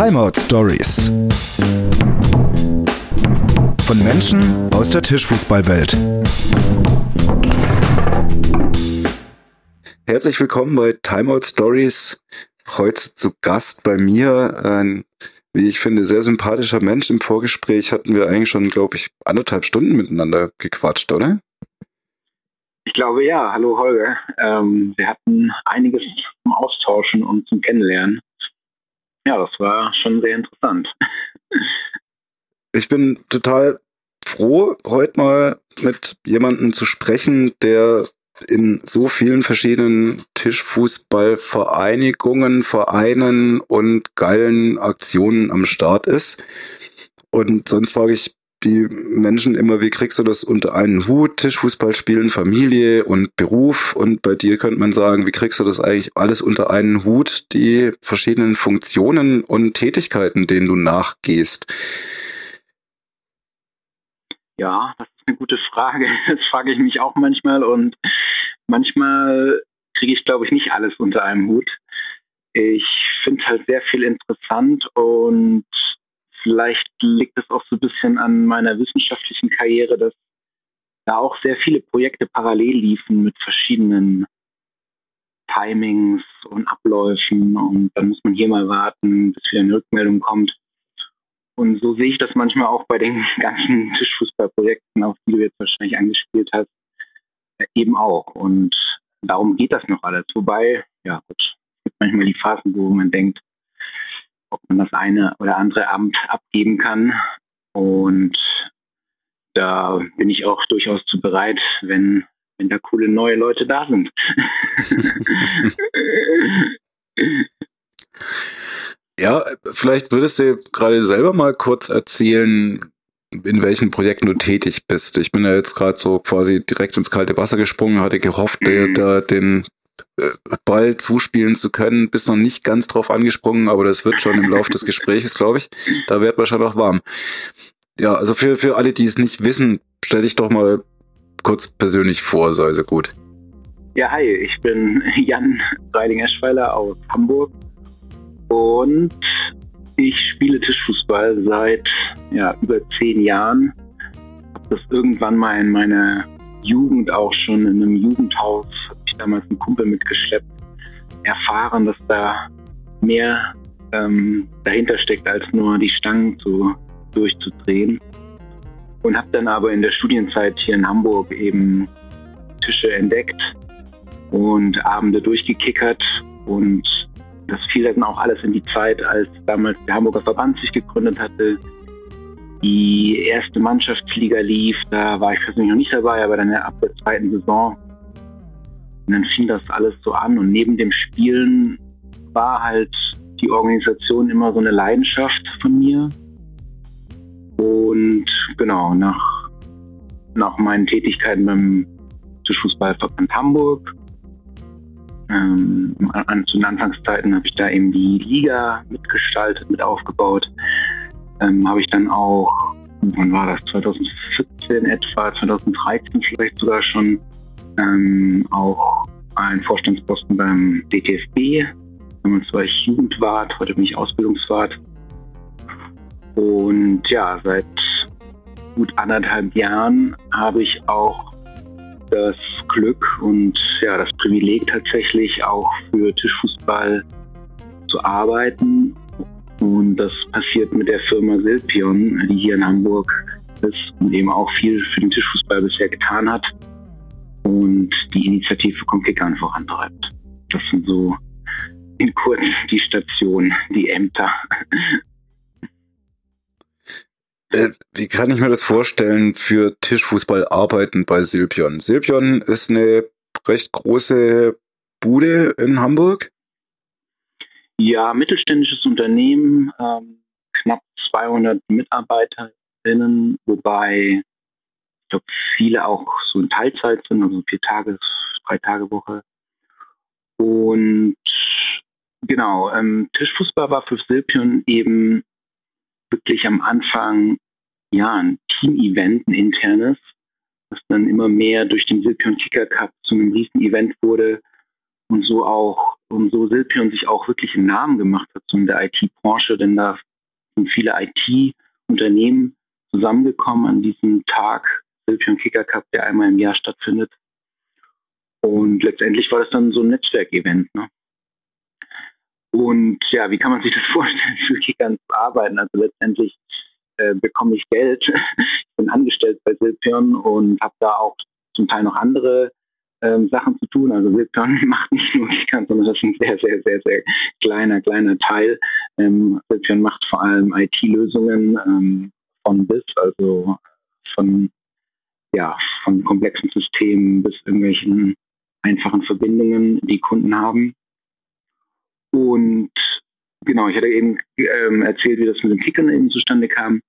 Timeout Stories. Von Menschen aus der Tischfußballwelt. Herzlich willkommen bei Timeout Stories. Heute zu Gast bei mir ein, wie ich finde, sehr sympathischer Mensch. Im Vorgespräch hatten wir eigentlich schon, glaube ich, anderthalb Stunden miteinander gequatscht, oder? Ich glaube ja. Hallo Holger. Ähm, wir hatten einiges zum Austauschen und zum Kennenlernen. Ja, das war schon sehr interessant. Ich bin total froh, heute mal mit jemandem zu sprechen, der in so vielen verschiedenen Tischfußballvereinigungen, Vereinen und geilen Aktionen am Start ist. Und sonst frage ich die Menschen immer, wie kriegst du das unter einen Hut, Tischfußball spielen, Familie und Beruf? Und bei dir könnte man sagen, wie kriegst du das eigentlich alles unter einen Hut, die verschiedenen Funktionen und Tätigkeiten, denen du nachgehst? Ja, das ist eine gute Frage. Das frage ich mich auch manchmal und manchmal kriege ich, glaube ich, nicht alles unter einem Hut. Ich finde halt sehr viel interessant und Vielleicht liegt es auch so ein bisschen an meiner wissenschaftlichen Karriere, dass da auch sehr viele Projekte parallel liefen mit verschiedenen Timings und Abläufen und dann muss man hier mal warten, bis wieder eine Rückmeldung kommt. Und so sehe ich das manchmal auch bei den ganzen Tischfußballprojekten, auf die du jetzt wahrscheinlich angespielt hast, eben auch. Und darum geht das noch alles. Wobei, ja gut, es gibt manchmal die Phasen, wo man denkt, ob man das eine oder andere Amt abgeben kann. Und da bin ich auch durchaus zu bereit, wenn, wenn da coole neue Leute da sind. ja, vielleicht würdest du gerade selber mal kurz erzählen, in welchen Projekten du tätig bist. Ich bin ja jetzt gerade so quasi direkt ins kalte Wasser gesprungen, hatte gehofft, mhm. da den Ball zuspielen zu können. Bist noch nicht ganz drauf angesprungen, aber das wird schon im Laufe des Gespräches, glaube ich. Da wird wahrscheinlich auch warm. Ja, also für, für alle, die es nicht wissen, stell dich doch mal kurz persönlich vor, sei so gut. Ja, hi, ich bin Jan Reiding-Eschweiler aus Hamburg und ich spiele Tischfußball seit ja, über zehn Jahren. Habe das irgendwann mal in meiner Jugend auch schon in einem Jugendhaus damals einen Kumpel mitgeschleppt, erfahren, dass da mehr ähm, dahinter steckt, als nur die Stangen zu, durchzudrehen. Und habe dann aber in der Studienzeit hier in Hamburg eben Tische entdeckt und Abende durchgekickert. Und das fiel dann auch alles in die Zeit, als damals der Hamburger Verband sich gegründet hatte. Die erste Mannschaftsliga lief, da war ich persönlich noch nicht dabei, aber dann ab der zweiten Saison und dann fing das alles so an und neben dem Spielen war halt die Organisation immer so eine Leidenschaft von mir. Und genau, nach, nach meinen Tätigkeiten beim Tischfußballverband Hamburg, ähm, an, zu den Anfangszeiten habe ich da eben die Liga mitgestaltet, mit aufgebaut. Ähm, habe ich dann auch, wann war das, 2014 etwa, 2013 vielleicht sogar schon ähm, auch einen Vorstandsposten beim DTFB. Damals war ich Jugendwart, heute bin ich Ausbildungswart. Und ja, seit gut anderthalb Jahren habe ich auch das Glück und ja, das Privileg tatsächlich auch für Tischfußball zu arbeiten. Und das passiert mit der Firma Silpion, die hier in Hamburg ist und eben auch viel für den Tischfußball bisher getan hat und die Initiative Konkegan vorantreibt. Das sind so in kurz die Stationen, die Ämter. Äh, wie kann ich mir das vorstellen für Tischfußball arbeiten bei Silpion? Silpion ist eine recht große Bude in Hamburg. Ja, mittelständisches Unternehmen, ähm, knapp 200 Mitarbeiterinnen, wobei ich glaube, viele auch so in Teilzeit sind, also vier Tage, drei Tage Woche. Und genau, ähm, Tischfußball war für Silpion eben wirklich am Anfang ja ein Team-Event, ein internes, das dann immer mehr durch den Silpion Kicker Cup zu einem riesen Event wurde und so auch und so Silpion sich auch wirklich einen Namen gemacht hat, so in der IT-Branche, denn da sind viele IT-Unternehmen zusammengekommen an diesem Tag, Silpion Kicker Cup, der einmal im Jahr stattfindet. Und letztendlich war das dann so ein Netzwerkevent. Ne? Und ja, wie kann man sich das vorstellen, für Kickern zu arbeiten? Also letztendlich äh, bekomme ich Geld. ich bin angestellt bei Silpion und habe da auch zum Teil noch andere ähm, Sachen zu tun. Also Silpion macht nicht nur Kickern, sondern das ist ein sehr, sehr, sehr, sehr kleiner, kleiner Teil. Ähm, Silpion macht vor allem IT-Lösungen ähm, von bis, also von ja, von komplexen Systemen bis irgendwelchen einfachen Verbindungen, die Kunden haben. Und genau, ich hatte eben ähm, erzählt, wie das mit dem Kickern eben zustande kam.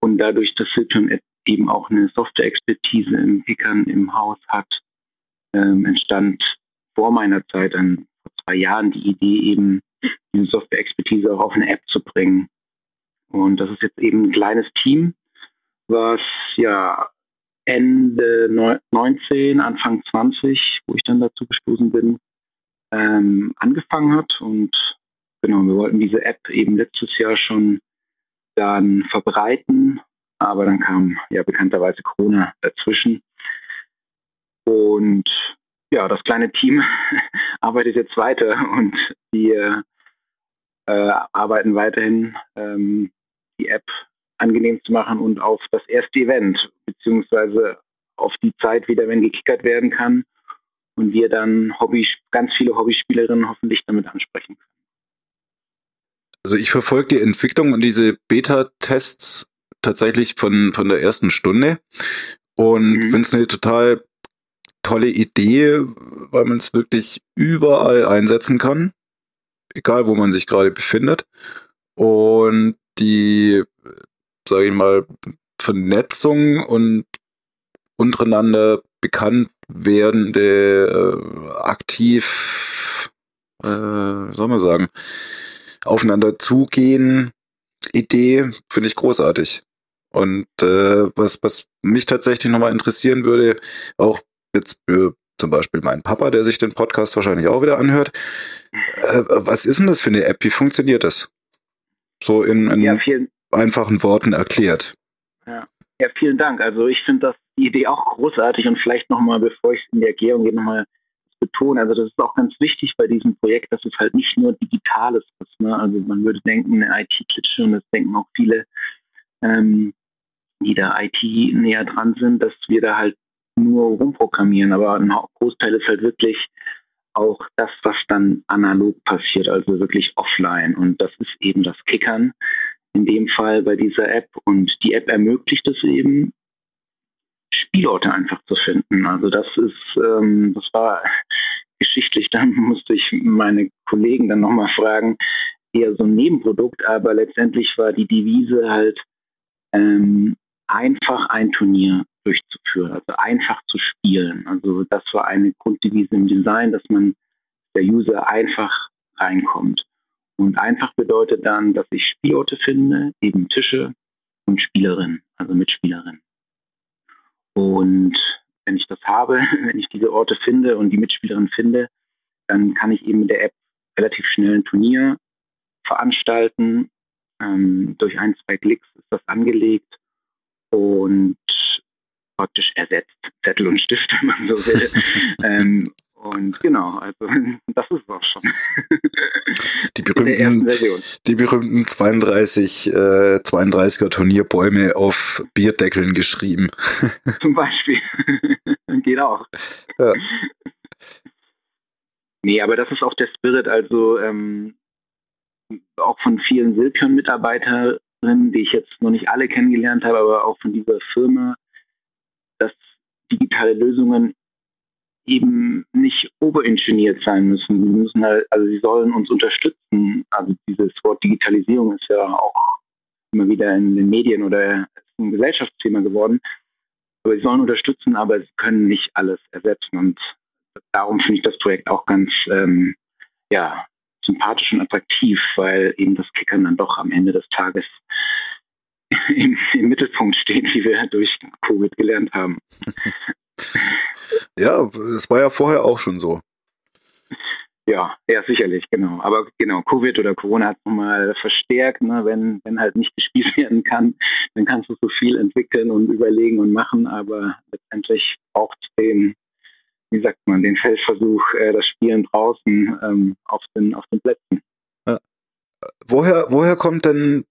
Und dadurch, dass Silton eben auch eine Software-Expertise im Kickern im Haus hat, ähm, entstand vor meiner Zeit, dann vor zwei Jahren, die Idee eben, diese Software-Expertise auch auf eine App zu bringen. Und das ist jetzt eben ein kleines Team, was ja Ende 19, Anfang 20, wo ich dann dazu gestoßen bin, ähm, angefangen hat. Und genau, wir wollten diese App eben letztes Jahr schon dann verbreiten, aber dann kam ja bekannterweise Corona dazwischen. Und ja, das kleine Team arbeitet jetzt weiter und wir äh, arbeiten weiterhin ähm, die App angenehm zu machen und auf das erste Event, beziehungsweise auf die Zeit wieder, wenn gekickert werden kann und wir dann Hobby, ganz viele Hobbyspielerinnen hoffentlich damit ansprechen können. Also ich verfolge die Entwicklung und diese Beta-Tests tatsächlich von, von der ersten Stunde und mhm. finde es eine total tolle Idee, weil man es wirklich überall einsetzen kann, egal wo man sich gerade befindet. Und die, sage ich mal, Vernetzung und untereinander bekannt werdende, äh, aktiv, äh, soll man sagen, aufeinander zugehen, Idee, finde ich großartig. Und äh, was, was mich tatsächlich nochmal interessieren würde, auch jetzt für zum Beispiel mein Papa, der sich den Podcast wahrscheinlich auch wieder anhört, äh, was ist denn das für eine App? Wie funktioniert das? So in, in ja, einfachen Worten erklärt. Ja. ja, vielen Dank. Also ich finde das die Idee auch großartig und vielleicht nochmal, bevor ich in die Erklärung gehe, nochmal betonen. Also das ist auch ganz wichtig bei diesem Projekt, dass es halt nicht nur Digitales ist. Ne? Also man würde denken, eine IT-Klitsche und das denken auch viele, ähm, die da IT näher dran sind, dass wir da halt nur rumprogrammieren. Aber ein Großteil ist halt wirklich auch das, was dann analog passiert, also wirklich offline. Und das ist eben das Kickern in dem Fall bei dieser App. Und die App ermöglicht es eben, Spielorte einfach zu finden. Also das ist, ähm, das war geschichtlich, dann musste ich meine Kollegen dann nochmal fragen, eher so ein Nebenprodukt, aber letztendlich war die Devise halt ähm, einfach ein Turnier durchzuführen, also einfach zu spielen. Also das war eine Grunddevise im Design, dass man der User einfach reinkommt. Und einfach bedeutet dann, dass ich Spielorte finde, eben Tische und Spielerinnen, also Mitspielerinnen. Und wenn ich das habe, wenn ich diese Orte finde und die Mitspielerin finde, dann kann ich eben mit der App relativ schnell ein Turnier veranstalten. Ähm, durch ein, zwei Klicks ist das angelegt und praktisch ersetzt Zettel und Stift, wenn man so will. ähm, und genau, also das ist es auch schon. Die berühmten, die berühmten 32, äh, 32er Turnierbäume auf Bierdeckeln geschrieben. Zum Beispiel. Geht auch. Ja. Nee, aber das ist auch der Spirit, also ähm, auch von vielen Silpion-Mitarbeiterinnen, die ich jetzt noch nicht alle kennengelernt habe, aber auch von dieser Firma, dass digitale Lösungen eben nicht oberingeniert sein müssen. Sie müssen halt, also sie sollen uns unterstützen. Also dieses Wort Digitalisierung ist ja auch immer wieder in den Medien oder ein Gesellschaftsthema geworden. Aber sie sollen unterstützen, aber sie können nicht alles ersetzen. Und darum finde ich das Projekt auch ganz ähm, ja, sympathisch und attraktiv, weil eben das Kickern dann doch am Ende des Tages im, im Mittelpunkt steht, wie wir durch Covid gelernt haben. Ja, das war ja vorher auch schon so. Ja, ja, sicherlich, genau. Aber genau, Covid oder Corona hat es nochmal verstärkt, ne? wenn, wenn halt nicht gespielt werden kann, dann kannst du so viel entwickeln und überlegen und machen, aber letztendlich braucht es den, wie sagt man, den Feldversuch, äh, das Spielen draußen ähm, auf, den, auf den Plätzen. Ja. Woher, woher kommt denn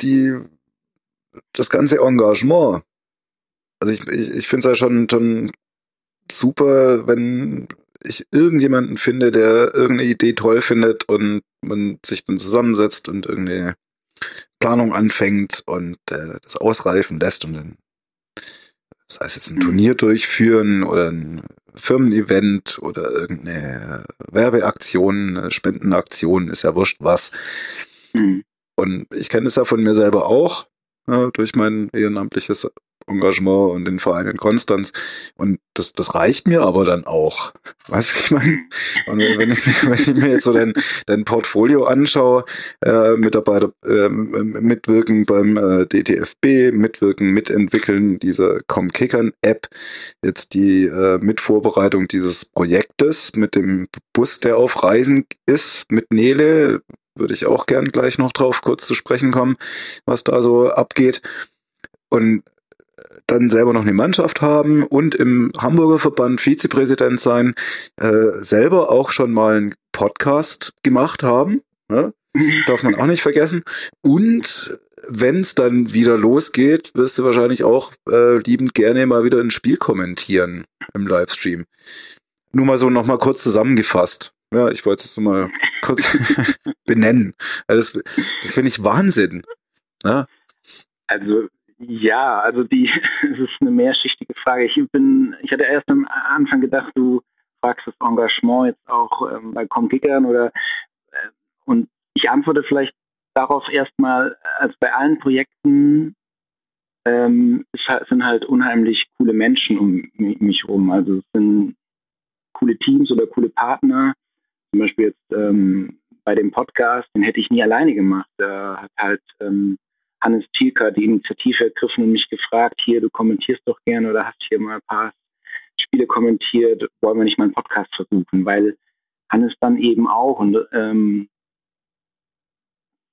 die, das ganze Engagement? Also ich, ich, ich finde es ja schon, schon super, wenn ich irgendjemanden finde, der irgendeine Idee toll findet und man sich dann zusammensetzt und irgendeine Planung anfängt und äh, das ausreifen lässt und dann, das heißt jetzt ein Turnier durchführen oder ein Firmen-Event oder irgendeine Werbeaktion, Spendenaktion, ist ja wurscht was. Mhm. Und ich kenne es ja von mir selber auch, ja, durch mein ehrenamtliches Engagement und den Verein in Konstanz. Und das, das reicht mir aber dann auch. Weißt du, ich meine? Und wenn ich, wenn ich mir jetzt so dein, dein Portfolio anschaue, äh, Mitarbeiter äh, mitwirken beim äh, DTFB, mitwirken, mitentwickeln dieser Comkickern-App, jetzt die äh, Mitvorbereitung dieses Projektes mit dem Bus, der auf Reisen ist, mit Nele, würde ich auch gern gleich noch drauf kurz zu sprechen kommen, was da so abgeht. Und dann selber noch eine Mannschaft haben und im Hamburger Verband Vizepräsident sein, äh, selber auch schon mal einen Podcast gemacht haben. Ne? Darf man auch nicht vergessen. Und wenn es dann wieder losgeht, wirst du wahrscheinlich auch äh, liebend gerne mal wieder ein Spiel kommentieren im Livestream. Nur mal so nochmal kurz zusammengefasst. Ja, ich wollte es mal kurz benennen. Das, das finde ich Wahnsinn. Ja? Also ja, also die, es ist eine mehrschichtige Frage. Ich bin, ich hatte erst am Anfang gedacht, du fragst das Engagement jetzt auch ähm, bei Comkickern oder äh, und ich antworte vielleicht darauf erstmal, als bei allen Projekten ähm, es sind halt unheimlich coole Menschen um mich rum. Also es sind coole Teams oder coole Partner. Zum Beispiel jetzt ähm, bei dem Podcast, den hätte ich nie alleine gemacht. Da hat halt ähm, Hannes Thielker die Initiative ergriffen und mich gefragt, hier, du kommentierst doch gerne oder hast hier mal ein paar Spiele kommentiert, wollen wir nicht mal einen Podcast versuchen, weil Hannes dann eben auch und ähm,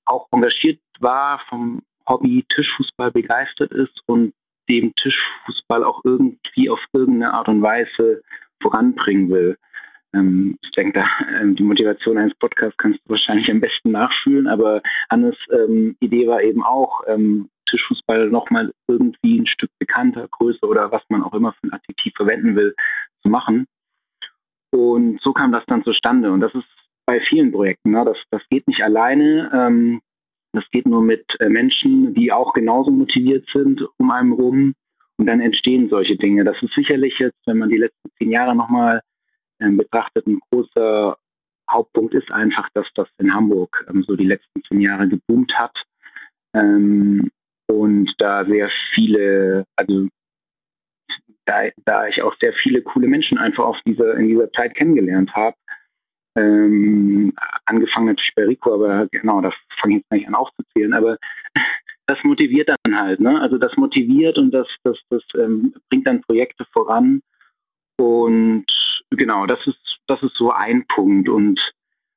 auch engagiert war, vom Hobby Tischfußball begeistert ist und dem Tischfußball auch irgendwie auf irgendeine Art und Weise voranbringen will. Ähm, ich denke, da, ähm, die Motivation eines Podcasts kannst du wahrscheinlich am besten nachfühlen, aber Hannes ähm, Idee war eben auch, ähm, Tischfußball nochmal irgendwie ein Stück bekannter, größer oder was man auch immer für ein Adjektiv verwenden will, zu machen. Und so kam das dann zustande. Und das ist bei vielen Projekten. Ne? Das, das geht nicht alleine. Ähm, das geht nur mit äh, Menschen, die auch genauso motiviert sind um einen rum. Und dann entstehen solche Dinge. Das ist sicherlich jetzt, wenn man die letzten zehn Jahre nochmal betrachtet, ein großer Hauptpunkt ist einfach, dass das in Hamburg ähm, so die letzten zehn Jahre geboomt hat. Ähm, und da sehr viele, also da, da ich auch sehr viele coole Menschen einfach auf diese, in dieser Zeit kennengelernt habe, ähm, angefangen natürlich bei Rico, aber genau, da fange ich jetzt nicht an aufzuzählen, aber das motiviert dann halt, ne? Also das motiviert und das, das, das ähm, bringt dann Projekte voran. Und genau, das ist, das ist so ein Punkt. Und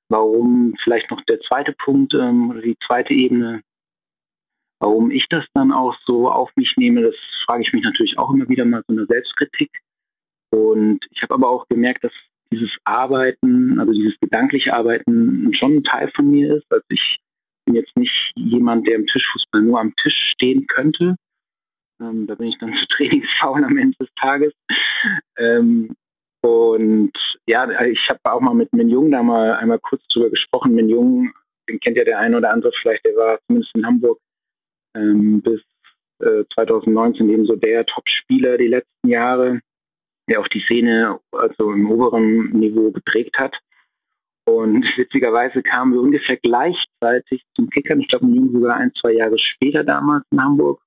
warum vielleicht noch der zweite Punkt ähm, oder die zweite Ebene, warum ich das dann auch so auf mich nehme, das frage ich mich natürlich auch immer wieder mal so eine Selbstkritik. Und ich habe aber auch gemerkt, dass dieses Arbeiten, also dieses gedankliche Arbeiten schon ein Teil von mir ist. Also ich bin jetzt nicht jemand, der im Tischfußball nur am Tisch stehen könnte. Ähm, da bin ich dann zu trainingsfaul am Ende des Tages. Ähm, und ja, ich habe auch mal mit Min Jung da mal einmal kurz drüber gesprochen. Min Jung, den kennt ja der eine oder andere vielleicht, der war zumindest in Hamburg ähm, bis äh, 2019 eben so der Top-Spieler die letzten Jahre, der auch die Szene also im oberen Niveau geprägt hat. Und witzigerweise kamen wir ungefähr gleichzeitig zum Kickern. Ich glaube, Jung sogar ein, zwei Jahre später damals in Hamburg.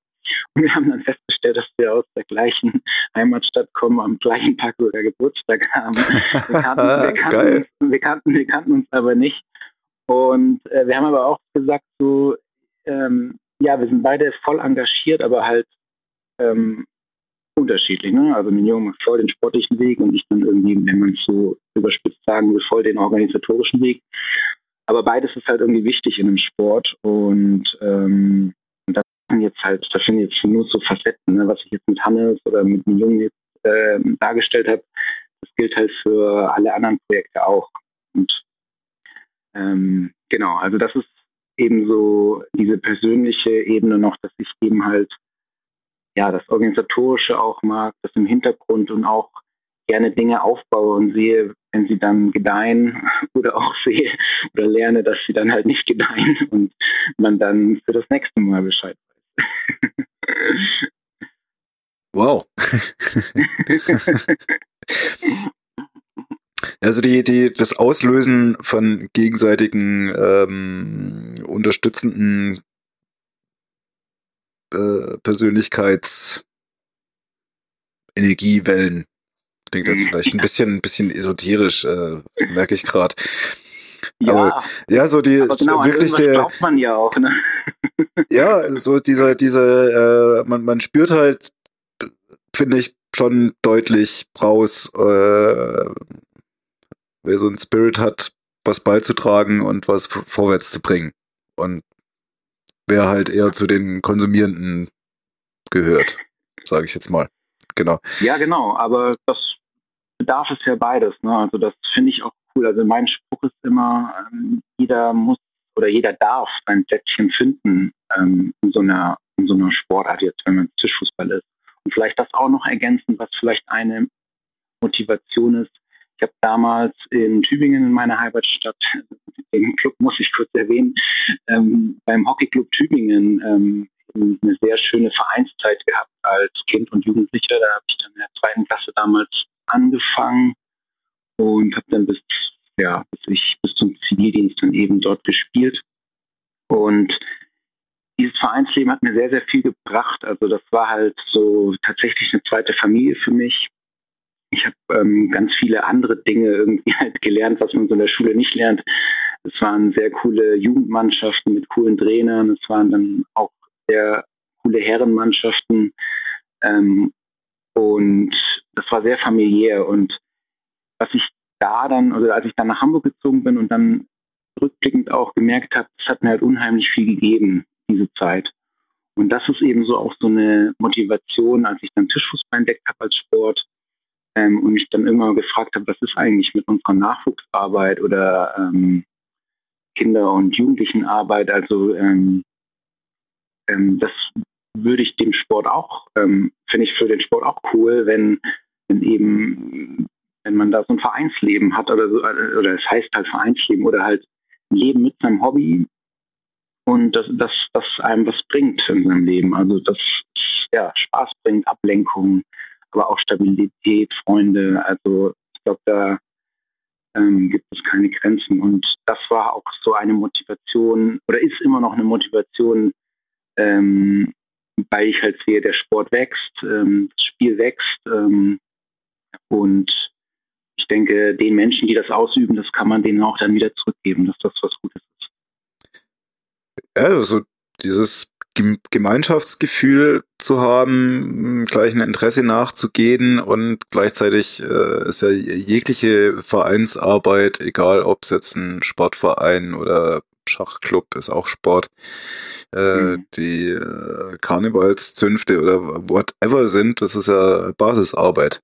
Und wir haben dann festgestellt, dass wir aus der gleichen Heimatstadt kommen, am gleichen Tag, der Geburtstag haben. Wir kannten, wir kannten, uns, wir kannten, wir kannten uns aber nicht. Und äh, wir haben aber auch gesagt, so, ähm, ja, wir sind beide voll engagiert, aber halt ähm, unterschiedlich. Ne? Also Mignon macht voll den sportlichen Weg und ich dann irgendwie, wenn man es so überspitzt sagen will, voll den organisatorischen Weg. Aber beides ist halt irgendwie wichtig in einem Sport und ähm, jetzt halt, das sind jetzt nur so Facetten, ne? was ich jetzt mit Hannes oder mit Mignon jetzt äh, dargestellt habe, das gilt halt für alle anderen Projekte auch. Und ähm, genau, also das ist eben so diese persönliche Ebene noch, dass ich eben halt ja das Organisatorische auch mag, das im Hintergrund und auch gerne Dinge aufbaue und sehe, wenn sie dann gedeihen oder auch sehe oder lerne, dass sie dann halt nicht gedeihen und man dann für das nächste Mal Bescheid weiß. Wow. Also die, die, das Auslösen von gegenseitigen ähm, unterstützenden äh, Persönlichkeitsenergiewellen. Klingt jetzt vielleicht ein bisschen, ein bisschen esoterisch, äh, merke ich gerade. Ja, aber, ja, so die genau, wirklich der. Glaubt man ja auch, ne? Ja, so dieser, diese, äh, man, man spürt halt, finde ich, schon deutlich raus, äh, wer so ein Spirit hat, was beizutragen und was vorwärts zu bringen. Und wer halt eher zu den Konsumierenden gehört, sage ich jetzt mal. Genau. Ja, genau, aber das bedarf es ja beides. Ne? Also das finde ich auch cool. Also mein Spruch ist immer, ähm, jeder muss oder jeder darf sein Plätzchen finden ähm, in, so einer, in so einer Sportart jetzt, wenn man Tischfußball ist. Und vielleicht das auch noch ergänzen, was vielleicht eine Motivation ist, ich habe damals in Tübingen, in meiner Heimatstadt, den Club muss ich kurz erwähnen, ähm, beim Hockeyclub Tübingen ähm, eine sehr schöne Vereinszeit gehabt als Kind und Jugendlicher. Da habe ich dann in der zweiten Klasse damals angefangen und habe dann bis, ja, ich, bis zum Zivildienst dann eben dort gespielt. Und dieses Vereinsleben hat mir sehr, sehr viel gebracht. Also das war halt so tatsächlich eine zweite Familie für mich ich habe ähm, ganz viele andere Dinge irgendwie halt gelernt, was man so in der Schule nicht lernt. Es waren sehr coole Jugendmannschaften mit coolen Trainern. Es waren dann auch sehr coole Herrenmannschaften. Ähm, und das war sehr familiär. Und was ich da dann, oder als ich dann nach Hamburg gezogen bin und dann rückblickend auch gemerkt habe, es hat mir halt unheimlich viel gegeben, diese Zeit. Und das ist eben so auch so eine Motivation, als ich dann Tischfußball entdeckt habe als Sport, ähm, und mich dann irgendwann gefragt habe, was ist eigentlich mit unserer Nachwuchsarbeit oder ähm, Kinder- und Jugendlichenarbeit. Also ähm, ähm, das würde ich dem Sport auch, ähm, finde ich für den Sport auch cool, wenn, wenn eben, wenn man da so ein Vereinsleben hat oder so, oder es heißt halt Vereinsleben oder halt Leben mit seinem Hobby und das, das, das einem was bringt in seinem Leben. Also das ja, Spaß bringt, Ablenkung, aber auch Stabilität, Freunde. Also ich glaube, da ähm, gibt es keine Grenzen. Und das war auch so eine Motivation oder ist immer noch eine Motivation, ähm, weil ich halt sehe, der Sport wächst, ähm, das Spiel wächst. Ähm, und ich denke, den Menschen, die das ausüben, das kann man denen auch dann wieder zurückgeben, dass das was Gutes ist. Ja, also dieses Gemeinschaftsgefühl zu haben, gleich ein Interesse nachzugehen und gleichzeitig äh, ist ja jegliche Vereinsarbeit, egal ob es jetzt ein Sportverein oder Schachclub ist auch Sport, äh, mhm. die äh, Karnevalszünfte oder whatever sind, das ist ja Basisarbeit.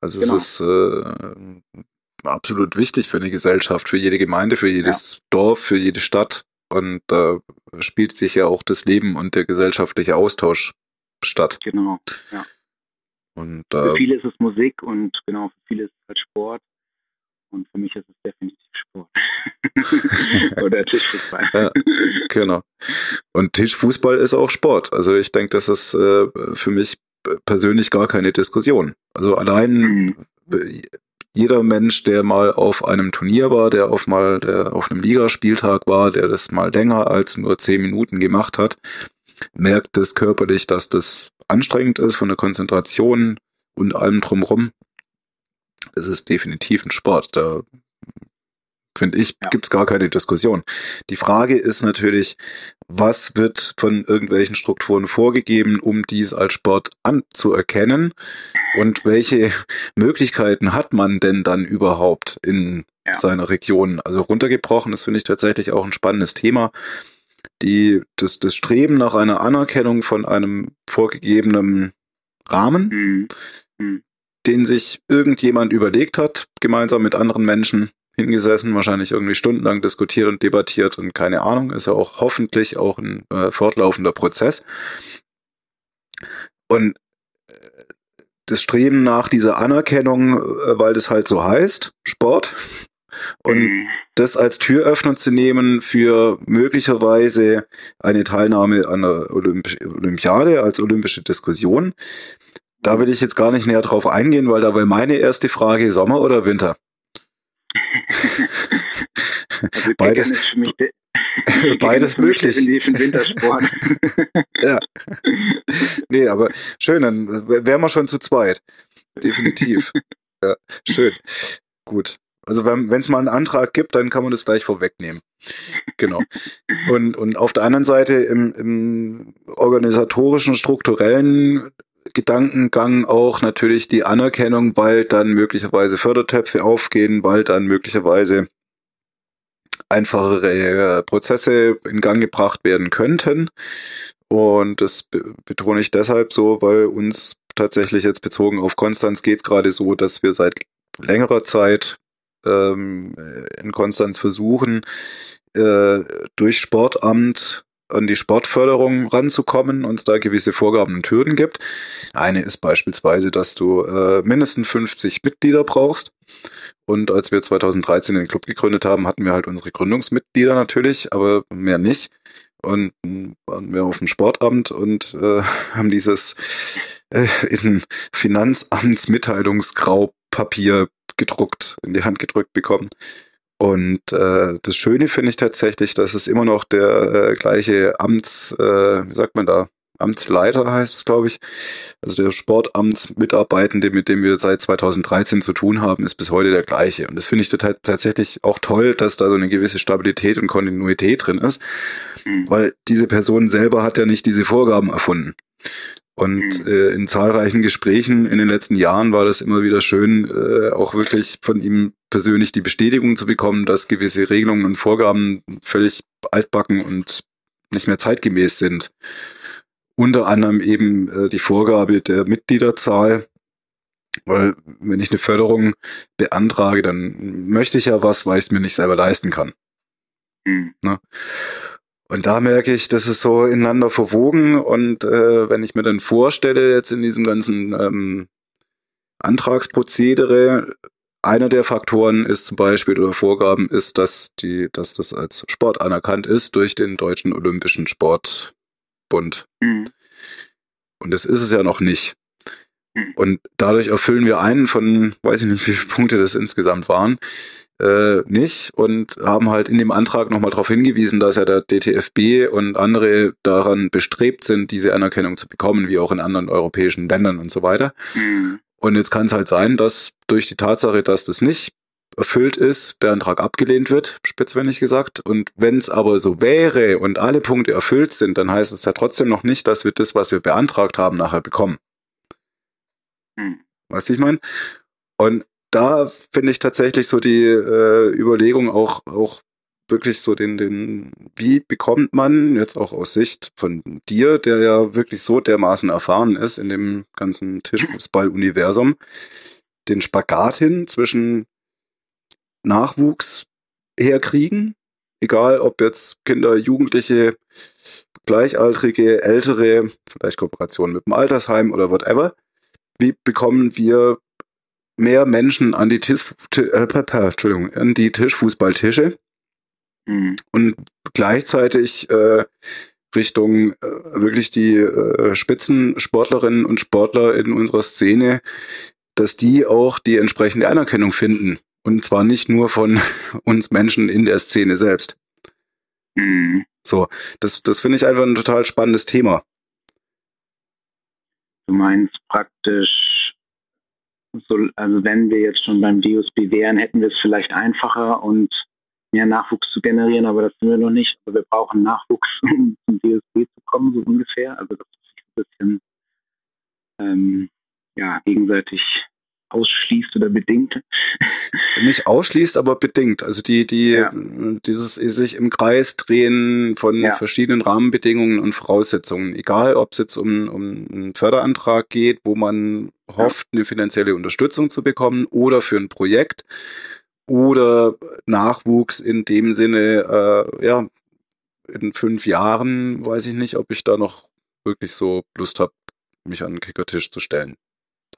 Also genau. es ist äh, absolut wichtig für eine Gesellschaft, für jede Gemeinde, für jedes ja. Dorf, für jede Stadt. Und da spielt sich ja auch das Leben und der gesellschaftliche Austausch statt. Genau, ja. Und, äh, für viele ist es Musik und genau, für viele ist es halt Sport. Und für mich ist es definitiv Sport. Oder Tischfußball. ja, genau. Und Tischfußball ist auch Sport. Also ich denke, das ist äh, für mich persönlich gar keine Diskussion. Also allein mhm jeder Mensch, der mal auf einem Turnier war, der auf mal der auf einem Ligaspieltag war, der das mal länger als nur zehn Minuten gemacht hat, merkt es körperlich, dass das anstrengend ist von der Konzentration und allem drumrum. Es ist definitiv ein Sport. Da finde ich, ja. gibt's gar keine Diskussion. Die Frage ist natürlich, was wird von irgendwelchen Strukturen vorgegeben, um dies als Sport anzuerkennen und welche Möglichkeiten hat man denn dann überhaupt in ja. seiner Region? Also runtergebrochen, das finde ich tatsächlich auch ein spannendes Thema. Die, das, das Streben nach einer Anerkennung von einem vorgegebenen Rahmen, mhm. Mhm. den sich irgendjemand überlegt hat, gemeinsam mit anderen Menschen hingesessen, wahrscheinlich irgendwie stundenlang diskutiert und debattiert und keine Ahnung, ist ja auch hoffentlich auch ein äh, fortlaufender Prozess. Und äh, das Streben nach dieser Anerkennung, äh, weil das halt so heißt, Sport, und mhm. das als Türöffner zu nehmen für möglicherweise eine Teilnahme an der Olymp Olympiade als olympische Diskussion. Da will ich jetzt gar nicht näher drauf eingehen, weil da war meine erste Frage Sommer oder Winter. Also beides, beides möglich. Wintersport. ja. Nee, aber schön, dann wären wir schon zu zweit. Definitiv. Ja, schön. Gut. Also wenn es mal einen Antrag gibt, dann kann man das gleich vorwegnehmen. Genau. Und, und auf der anderen Seite im, im organisatorischen, strukturellen Gedankengang auch natürlich die Anerkennung, weil dann möglicherweise Fördertöpfe aufgehen, weil dann möglicherweise einfachere Prozesse in Gang gebracht werden könnten. Und das betone ich deshalb so, weil uns tatsächlich jetzt bezogen auf Konstanz geht es gerade so, dass wir seit längerer Zeit ähm, in Konstanz versuchen, äh, durch Sportamt an die Sportförderung ranzukommen und es da gewisse Vorgaben und Hürden gibt. Eine ist beispielsweise, dass du äh, mindestens 50 Mitglieder brauchst. Und als wir 2013 den Club gegründet haben, hatten wir halt unsere Gründungsmitglieder natürlich, aber mehr nicht. Und waren wir auf dem Sportamt und äh, haben dieses äh, in Finanzamtsmitteilungsgraupapier gedruckt, in die Hand gedrückt bekommen. Und äh, das Schöne finde ich tatsächlich, dass es immer noch der äh, gleiche Amts, äh, wie sagt man da, Amtsleiter heißt es, glaube ich. Also der Sportamtsmitarbeitende, mit dem wir seit 2013 zu tun haben, ist bis heute der gleiche. Und das finde ich tatsächlich auch toll, dass da so eine gewisse Stabilität und Kontinuität drin ist, mhm. weil diese Person selber hat ja nicht diese Vorgaben erfunden. Und mhm. äh, in zahlreichen Gesprächen in den letzten Jahren war das immer wieder schön, äh, auch wirklich von ihm persönlich die Bestätigung zu bekommen, dass gewisse Regelungen und Vorgaben völlig altbacken und nicht mehr zeitgemäß sind. Unter anderem eben äh, die Vorgabe der Mitgliederzahl. Weil wenn ich eine Förderung beantrage, dann möchte ich ja was, weil ich es mir nicht selber leisten kann. Mhm. Ne? Und da merke ich, das ist so ineinander verwogen. Und äh, wenn ich mir dann vorstelle, jetzt in diesem ganzen ähm, Antragsprozedere, einer der Faktoren ist zum Beispiel oder Vorgaben ist, dass die, dass das als Sport anerkannt ist durch den Deutschen Olympischen Sportbund. Mhm. Und das ist es ja noch nicht. Mhm. Und dadurch erfüllen wir einen von, weiß ich nicht, wie viele Punkte das insgesamt waren, äh, nicht und haben halt in dem Antrag nochmal darauf hingewiesen, dass ja der DTFB und andere daran bestrebt sind, diese Anerkennung zu bekommen, wie auch in anderen europäischen Ländern und so weiter. Mhm. Und jetzt kann es halt sein, dass durch die Tatsache, dass das nicht erfüllt ist, der Antrag abgelehnt wird, spitzwendig gesagt. Und wenn es aber so wäre und alle Punkte erfüllt sind, dann heißt es ja trotzdem noch nicht, dass wir das, was wir beantragt haben, nachher bekommen. Hm. Weißt du, ich meine? Und da finde ich tatsächlich so die äh, Überlegung auch, auch wirklich so den, den, wie bekommt man jetzt auch aus Sicht von dir, der ja wirklich so dermaßen erfahren ist in dem ganzen Tischfußball-Universum, den Spagat hin zwischen Nachwuchs herkriegen, egal ob jetzt Kinder, Jugendliche, Gleichaltrige, Ältere, vielleicht Kooperation mit dem Altersheim oder whatever. Wie bekommen wir mehr Menschen an die, Tisch, äh, Entschuldigung, an die Tischfußballtische mhm. und gleichzeitig äh, Richtung äh, wirklich die äh, Spitzensportlerinnen und Sportler in unserer Szene, dass die auch die entsprechende Anerkennung finden. Und zwar nicht nur von uns Menschen in der Szene selbst. Mhm. So, das, das finde ich einfach ein total spannendes Thema. Du meinst praktisch, so, also wenn wir jetzt schon beim DUSB wären, hätten wir es vielleicht einfacher und mehr Nachwuchs zu generieren, aber das sind wir noch nicht. Also wir brauchen Nachwuchs, um zum DSB zu kommen, so ungefähr. Also das ist ein bisschen ähm, ja, gegenseitig ausschließt oder bedingt. Nicht ausschließt, aber bedingt. Also die, die, ja. dieses sich im Kreis drehen von ja. verschiedenen Rahmenbedingungen und Voraussetzungen. Egal, ob es jetzt um, um einen Förderantrag geht, wo man hofft, eine finanzielle Unterstützung zu bekommen oder für ein Projekt oder Nachwuchs in dem Sinne, äh, ja, in fünf Jahren weiß ich nicht, ob ich da noch wirklich so Lust habe, mich an den Kickertisch zu stellen.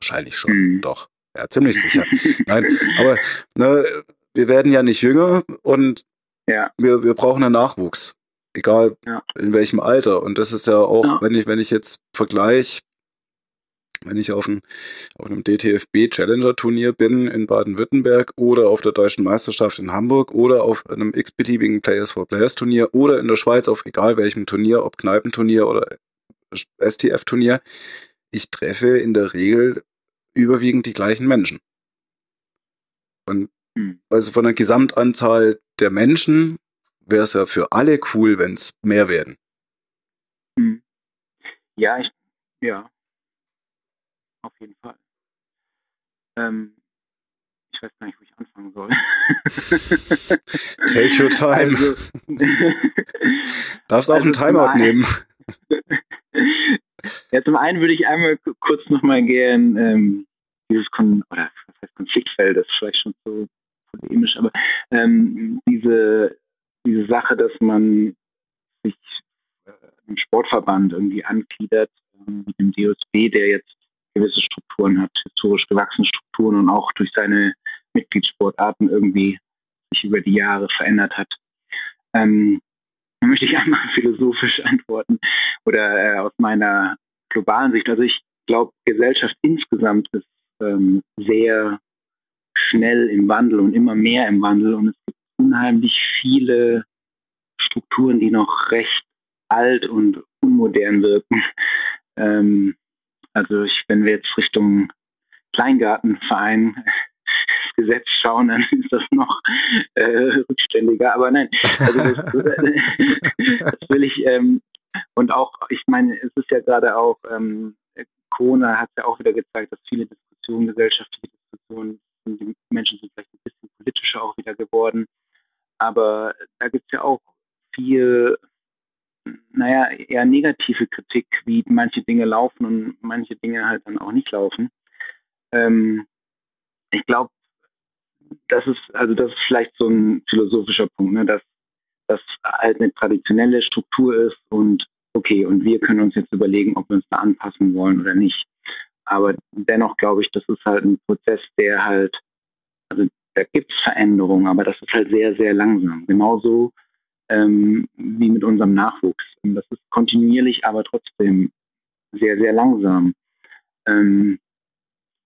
Wahrscheinlich schon, mhm. doch. Ja, ziemlich sicher. Nein, aber ne, wir werden ja nicht jünger und ja. wir, wir brauchen einen Nachwuchs. Egal ja. in welchem Alter. Und das ist ja auch, ja. wenn ich, wenn ich jetzt vergleiche, wenn ich auf, ein, auf einem DTFB Challenger Turnier bin in Baden-Württemberg oder auf der deutschen Meisterschaft in Hamburg oder auf einem x-beliebigen Players for Players Turnier oder in der Schweiz auf egal welchem Turnier, ob Kneipenturnier oder STF Turnier, ich treffe in der Regel überwiegend die gleichen Menschen. Und hm. also von der Gesamtanzahl der Menschen wäre es ja für alle cool, wenn es mehr werden. Hm. Ja, ich, ja, auf jeden Fall. Ähm, ich weiß gar nicht, wo ich anfangen soll. Take your time. Also, Darfst auch also einen Timeout nehmen. Ja, zum einen würde ich einmal kurz nochmal gern ähm, dieses Kon oder was heißt Konfliktfeld, das ist vielleicht schon so polemisch, aber ähm, diese, diese Sache, dass man sich äh, im Sportverband irgendwie angliedert, äh, mit dem DOSB, der jetzt gewisse Strukturen hat, historisch gewachsene Strukturen und auch durch seine Mitgliedssportarten irgendwie sich über die Jahre verändert hat. Ähm, da möchte ich einmal philosophisch antworten oder äh, aus meiner globalen Sicht. Also ich glaube, Gesellschaft insgesamt ist ähm, sehr schnell im Wandel und immer mehr im Wandel und es gibt unheimlich viele Strukturen, die noch recht alt und unmodern wirken. Ähm, also ich, wenn wir jetzt Richtung Kleingartenverein Gesetz schauen, dann ist das noch äh, rückständiger. Aber nein, also das, das will ich ähm, und auch, ich meine, es ist ja gerade auch, ähm, Corona hat ja auch wieder gezeigt, dass viele Diskussionen, gesellschaftliche Diskussionen, die Menschen sind vielleicht ein bisschen politischer auch wieder geworden. Aber da gibt es ja auch viel, naja, eher negative Kritik, wie manche Dinge laufen und manche Dinge halt dann auch nicht laufen. Ähm, ich glaube, das ist, also das ist vielleicht so ein philosophischer Punkt, ne, dass das halt eine traditionelle Struktur ist und okay, und wir können uns jetzt überlegen, ob wir uns da anpassen wollen oder nicht. Aber dennoch glaube ich, das ist halt ein Prozess, der halt, also da gibt es Veränderungen, aber das ist halt sehr, sehr langsam. Genauso ähm, wie mit unserem Nachwuchs. Das ist kontinuierlich, aber trotzdem sehr, sehr langsam. Ähm,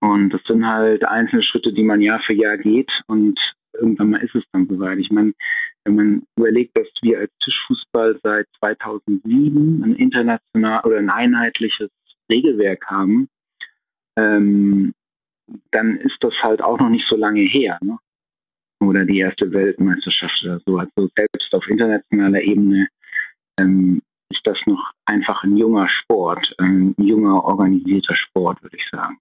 und das sind halt einzelne Schritte, die man Jahr für Jahr geht und irgendwann mal ist es dann soweit. Ich meine, wenn man überlegt, dass wir als Tischfußball seit 2007 ein international oder ein einheitliches Regelwerk haben, ähm, dann ist das halt auch noch nicht so lange her. Ne? Oder die erste Weltmeisterschaft oder so. Also selbst auf internationaler Ebene ähm, ist das noch einfach ein junger Sport, ein junger organisierter Sport, würde ich sagen,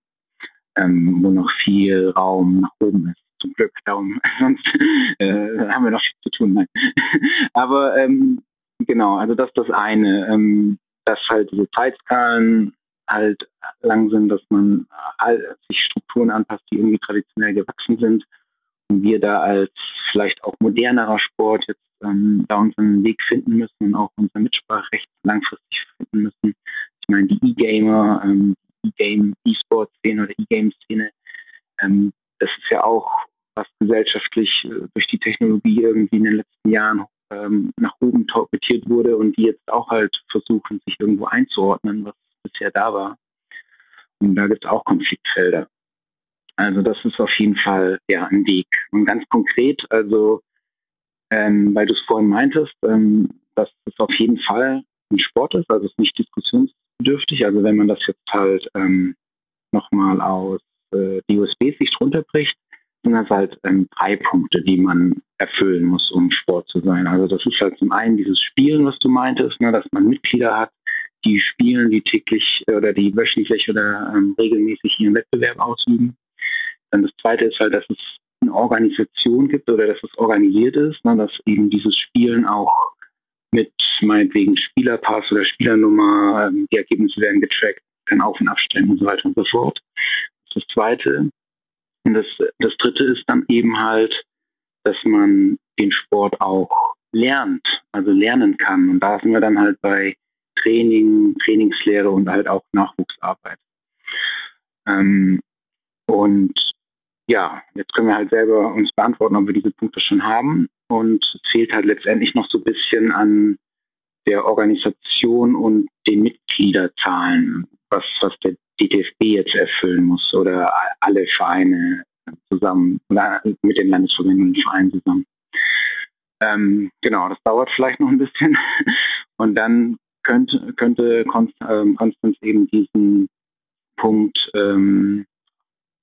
ähm, wo noch viel Raum nach oben ist zum Glück. Darum, sonst äh, haben wir noch viel zu tun. Nein. Aber ähm, genau, also das ist das eine, ähm, dass halt diese Zeitskalen halt lang sind, dass man sich Strukturen anpasst, die irgendwie traditionell gewachsen sind. Und wir da als vielleicht auch modernerer Sport jetzt ähm, da unseren Weg finden müssen und auch unser Mitspracherecht langfristig finden müssen. Ich meine, die E-Gamer, ähm, E-Game, E-Sport-Szene oder E-Game-Szene, ähm, das ist ja auch was gesellschaftlich äh, durch die Technologie irgendwie in den letzten Jahren ähm, nach oben torpediert wurde und die jetzt auch halt versuchen, sich irgendwo einzuordnen, was bisher da war. Und da gibt es auch Konfliktfelder. Also das ist auf jeden Fall ja ein Weg. Und ganz konkret, also ähm, weil du es vorhin meintest, ähm, dass es auf jeden Fall ein Sport ist, also es ist nicht diskussionsbedürftig. Also wenn man das jetzt halt ähm, nochmal aus äh, USB-Sicht runterbricht, sind das halt ähm, drei Punkte, die man erfüllen muss, um Sport zu sein. Also das ist halt zum einen dieses Spielen, was du meintest, ne, dass man Mitglieder hat, die spielen, die täglich oder die wöchentlich oder ähm, regelmäßig ihren Wettbewerb ausüben. Dann das zweite ist halt, dass es eine Organisation gibt oder dass es organisiert ist, ne, dass eben dieses Spielen auch mit meinetwegen Spielerpass oder Spielernummer, ähm, die Ergebnisse werden getrackt, kann Auf- und Abstellen und so weiter und so fort. Das ist das Zweite. Und das, das Dritte ist dann eben halt, dass man den Sport auch lernt, also lernen kann. Und da sind wir dann halt bei Training, Trainingslehre und halt auch Nachwuchsarbeit. Ähm, und ja, jetzt können wir halt selber uns beantworten, ob wir diese Punkte schon haben. Und es fehlt halt letztendlich noch so ein bisschen an der Organisation und den Mitgliederzahlen, was, was der DTFB jetzt erfüllen muss oder alle Vereine zusammen oder mit den Landesverbänden und Vereinen zusammen. Ähm, genau, das dauert vielleicht noch ein bisschen. Und dann könnte, könnte ähm, Konstanz eben diesen Punkt ähm,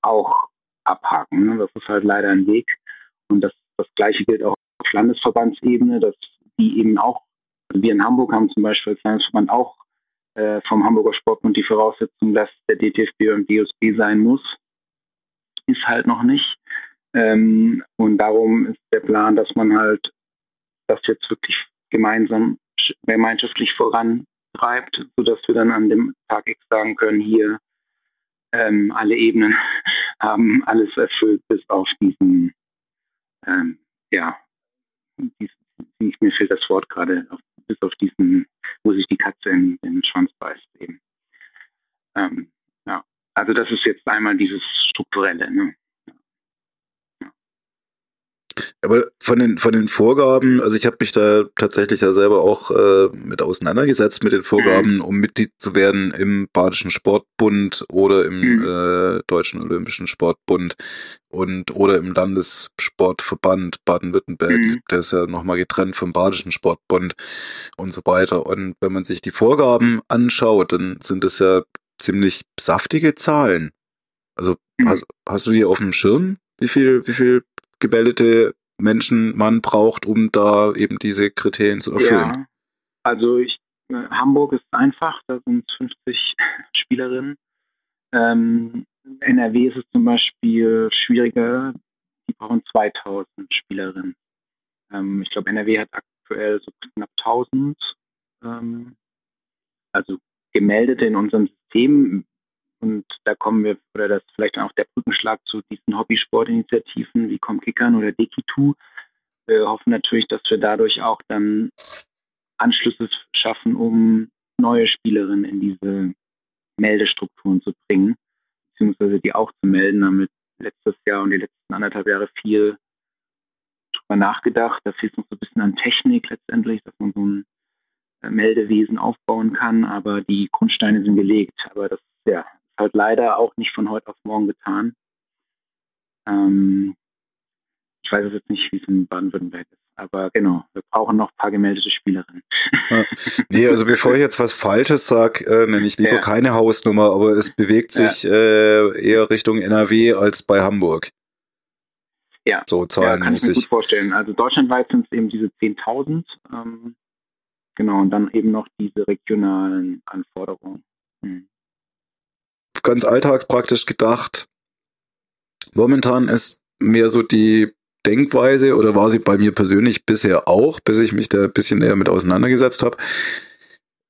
auch abhaken. Ne? Das ist halt leider ein Weg. Und das, das Gleiche gilt auch auf Landesverbandsebene, dass die eben auch, also wir in Hamburg haben zum Beispiel als Landesverband auch äh, vom Hamburger Sportbund die Voraussetzung, dass der DTFB und DOSB sein muss. Ist halt noch nicht. Ähm, und darum ist der Plan, dass man halt das jetzt wirklich gemeinsam gemeinschaftlich vorantreibt, sodass wir dann an dem Tag X sagen können, hier ähm, alle Ebenen haben alles erfüllt, bis auf diesen, ähm, ja, diesen, mir fehlt das Wort gerade, bis auf diesen, wo sich die Katze in, in den Schwanz beißt eben. Ähm, ja, also das ist jetzt einmal dieses Strukturelle. Ne? Aber von den, von den Vorgaben, also ich habe mich da tatsächlich ja selber auch äh, mit auseinandergesetzt mit den Vorgaben, mhm. um Mitglied zu werden im Badischen Sportbund oder im mhm. äh, Deutschen Olympischen Sportbund und oder im Landessportverband Baden-Württemberg, mhm. der ist ja nochmal getrennt vom Badischen Sportbund und so weiter. Und wenn man sich die Vorgaben anschaut, dann sind es ja ziemlich saftige Zahlen. Also mhm. hast, hast du die auf dem Schirm? Wie viel, wie viel gebildete Menschen man braucht, um da eben diese Kriterien zu erfüllen? Ja, also ich, äh, Hamburg ist einfach, da sind 50 Spielerinnen. Ähm, NRW ist es zum Beispiel schwieriger, die brauchen 2000 Spielerinnen. Ähm, ich glaube, NRW hat aktuell so knapp 1000, ähm, also gemeldet in unserem System. Und da kommen wir, oder das ist vielleicht auch der Brückenschlag zu diesen Hobbysportinitiativen wie Comkickern oder Dekitu. Wir hoffen natürlich, dass wir dadurch auch dann Anschlüsse schaffen, um neue Spielerinnen in diese Meldestrukturen zu bringen, beziehungsweise die auch zu melden. Damit letztes Jahr und die letzten anderthalb Jahre viel drüber nachgedacht. Da fehlt noch so ein bisschen an Technik letztendlich, dass man so ein äh, Meldewesen aufbauen kann, aber die Grundsteine sind gelegt. Aber das ja, halt leider auch nicht von heute auf morgen getan. Ähm, ich weiß jetzt nicht, wie es in Baden-Württemberg ist. Aber genau, wir brauchen noch ein paar gemeldete Spielerinnen. Ja. Nee, also bevor ich jetzt was Falsches sage, äh, nenne ich lieber ja. keine Hausnummer, aber es bewegt sich ja. äh, eher Richtung NRW als bei Hamburg. Ja, so zahlenmäßig. Kann ich mir gut vorstellen. Also deutschlandweit sind es eben diese 10.000. Ähm, genau, und dann eben noch diese regionalen Anforderungen. Hm ganz alltagspraktisch gedacht. Momentan ist mehr so die Denkweise oder war sie bei mir persönlich bisher auch, bis ich mich da ein bisschen näher mit auseinandergesetzt habe.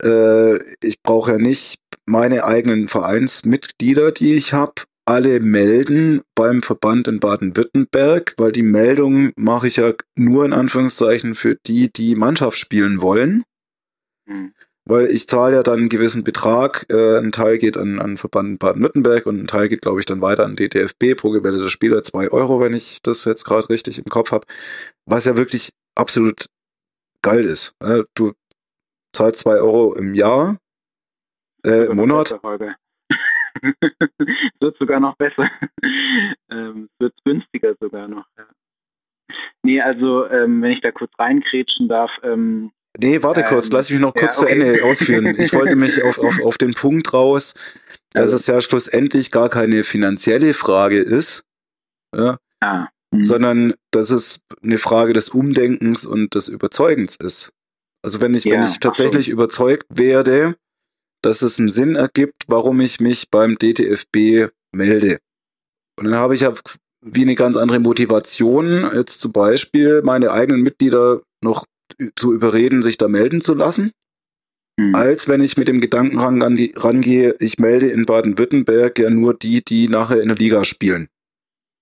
Äh, ich brauche ja nicht meine eigenen Vereinsmitglieder, die ich habe, alle melden beim Verband in Baden-Württemberg, weil die Meldung mache ich ja nur in Anführungszeichen für die, die Mannschaft spielen wollen. Mhm weil ich zahle ja dann einen gewissen Betrag. Äh, ein Teil geht an, an Verband Baden-Württemberg und ein Teil geht, glaube ich, dann weiter an DTFB pro gewählter Spieler. zwei Euro, wenn ich das jetzt gerade richtig im Kopf habe. Was ja wirklich absolut geil ist. Äh, du zahlst zwei Euro im Jahr, äh, im Monat. wird sogar noch besser. ähm, wird günstiger sogar noch. Ja. Nee, also ähm, wenn ich da kurz reinkrätschen darf, ähm, Nee, warte ähm, kurz, lass mich noch kurz ja, okay. zu Ende ausführen. Ich wollte mich auf, auf, auf den Punkt raus, dass also. es ja schlussendlich gar keine finanzielle Frage ist, ja, Ah. Mhm. Sondern dass es eine Frage des Umdenkens und des Überzeugens ist. Also wenn ich, ja, wenn ich tatsächlich so. überzeugt werde, dass es einen Sinn ergibt, warum ich mich beim DTFB melde. Und dann habe ich ja wie eine ganz andere Motivation, jetzt zum Beispiel meine eigenen Mitglieder noch zu überreden, sich da melden zu lassen, mhm. als wenn ich mit dem Gedanken rangehe, ich melde in Baden-Württemberg ja nur die, die nachher in der Liga spielen.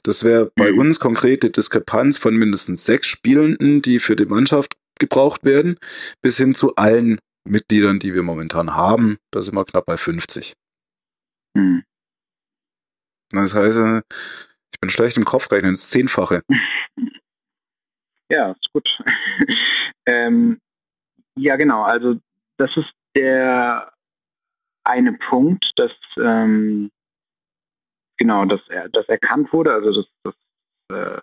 Das wäre bei mhm. uns konkrete Diskrepanz von mindestens sechs Spielenden, die für die Mannschaft gebraucht werden, bis hin zu allen Mitgliedern, die wir momentan haben. Da sind wir knapp bei 50. Mhm. Das heißt, äh, ich bin schlecht im Kopfrechnen, das Zehnfache. Ja, ist gut. ähm, ja, genau. Also das ist der eine Punkt, dass ähm, genau, dass er, dass erkannt wurde. Also das, das, äh,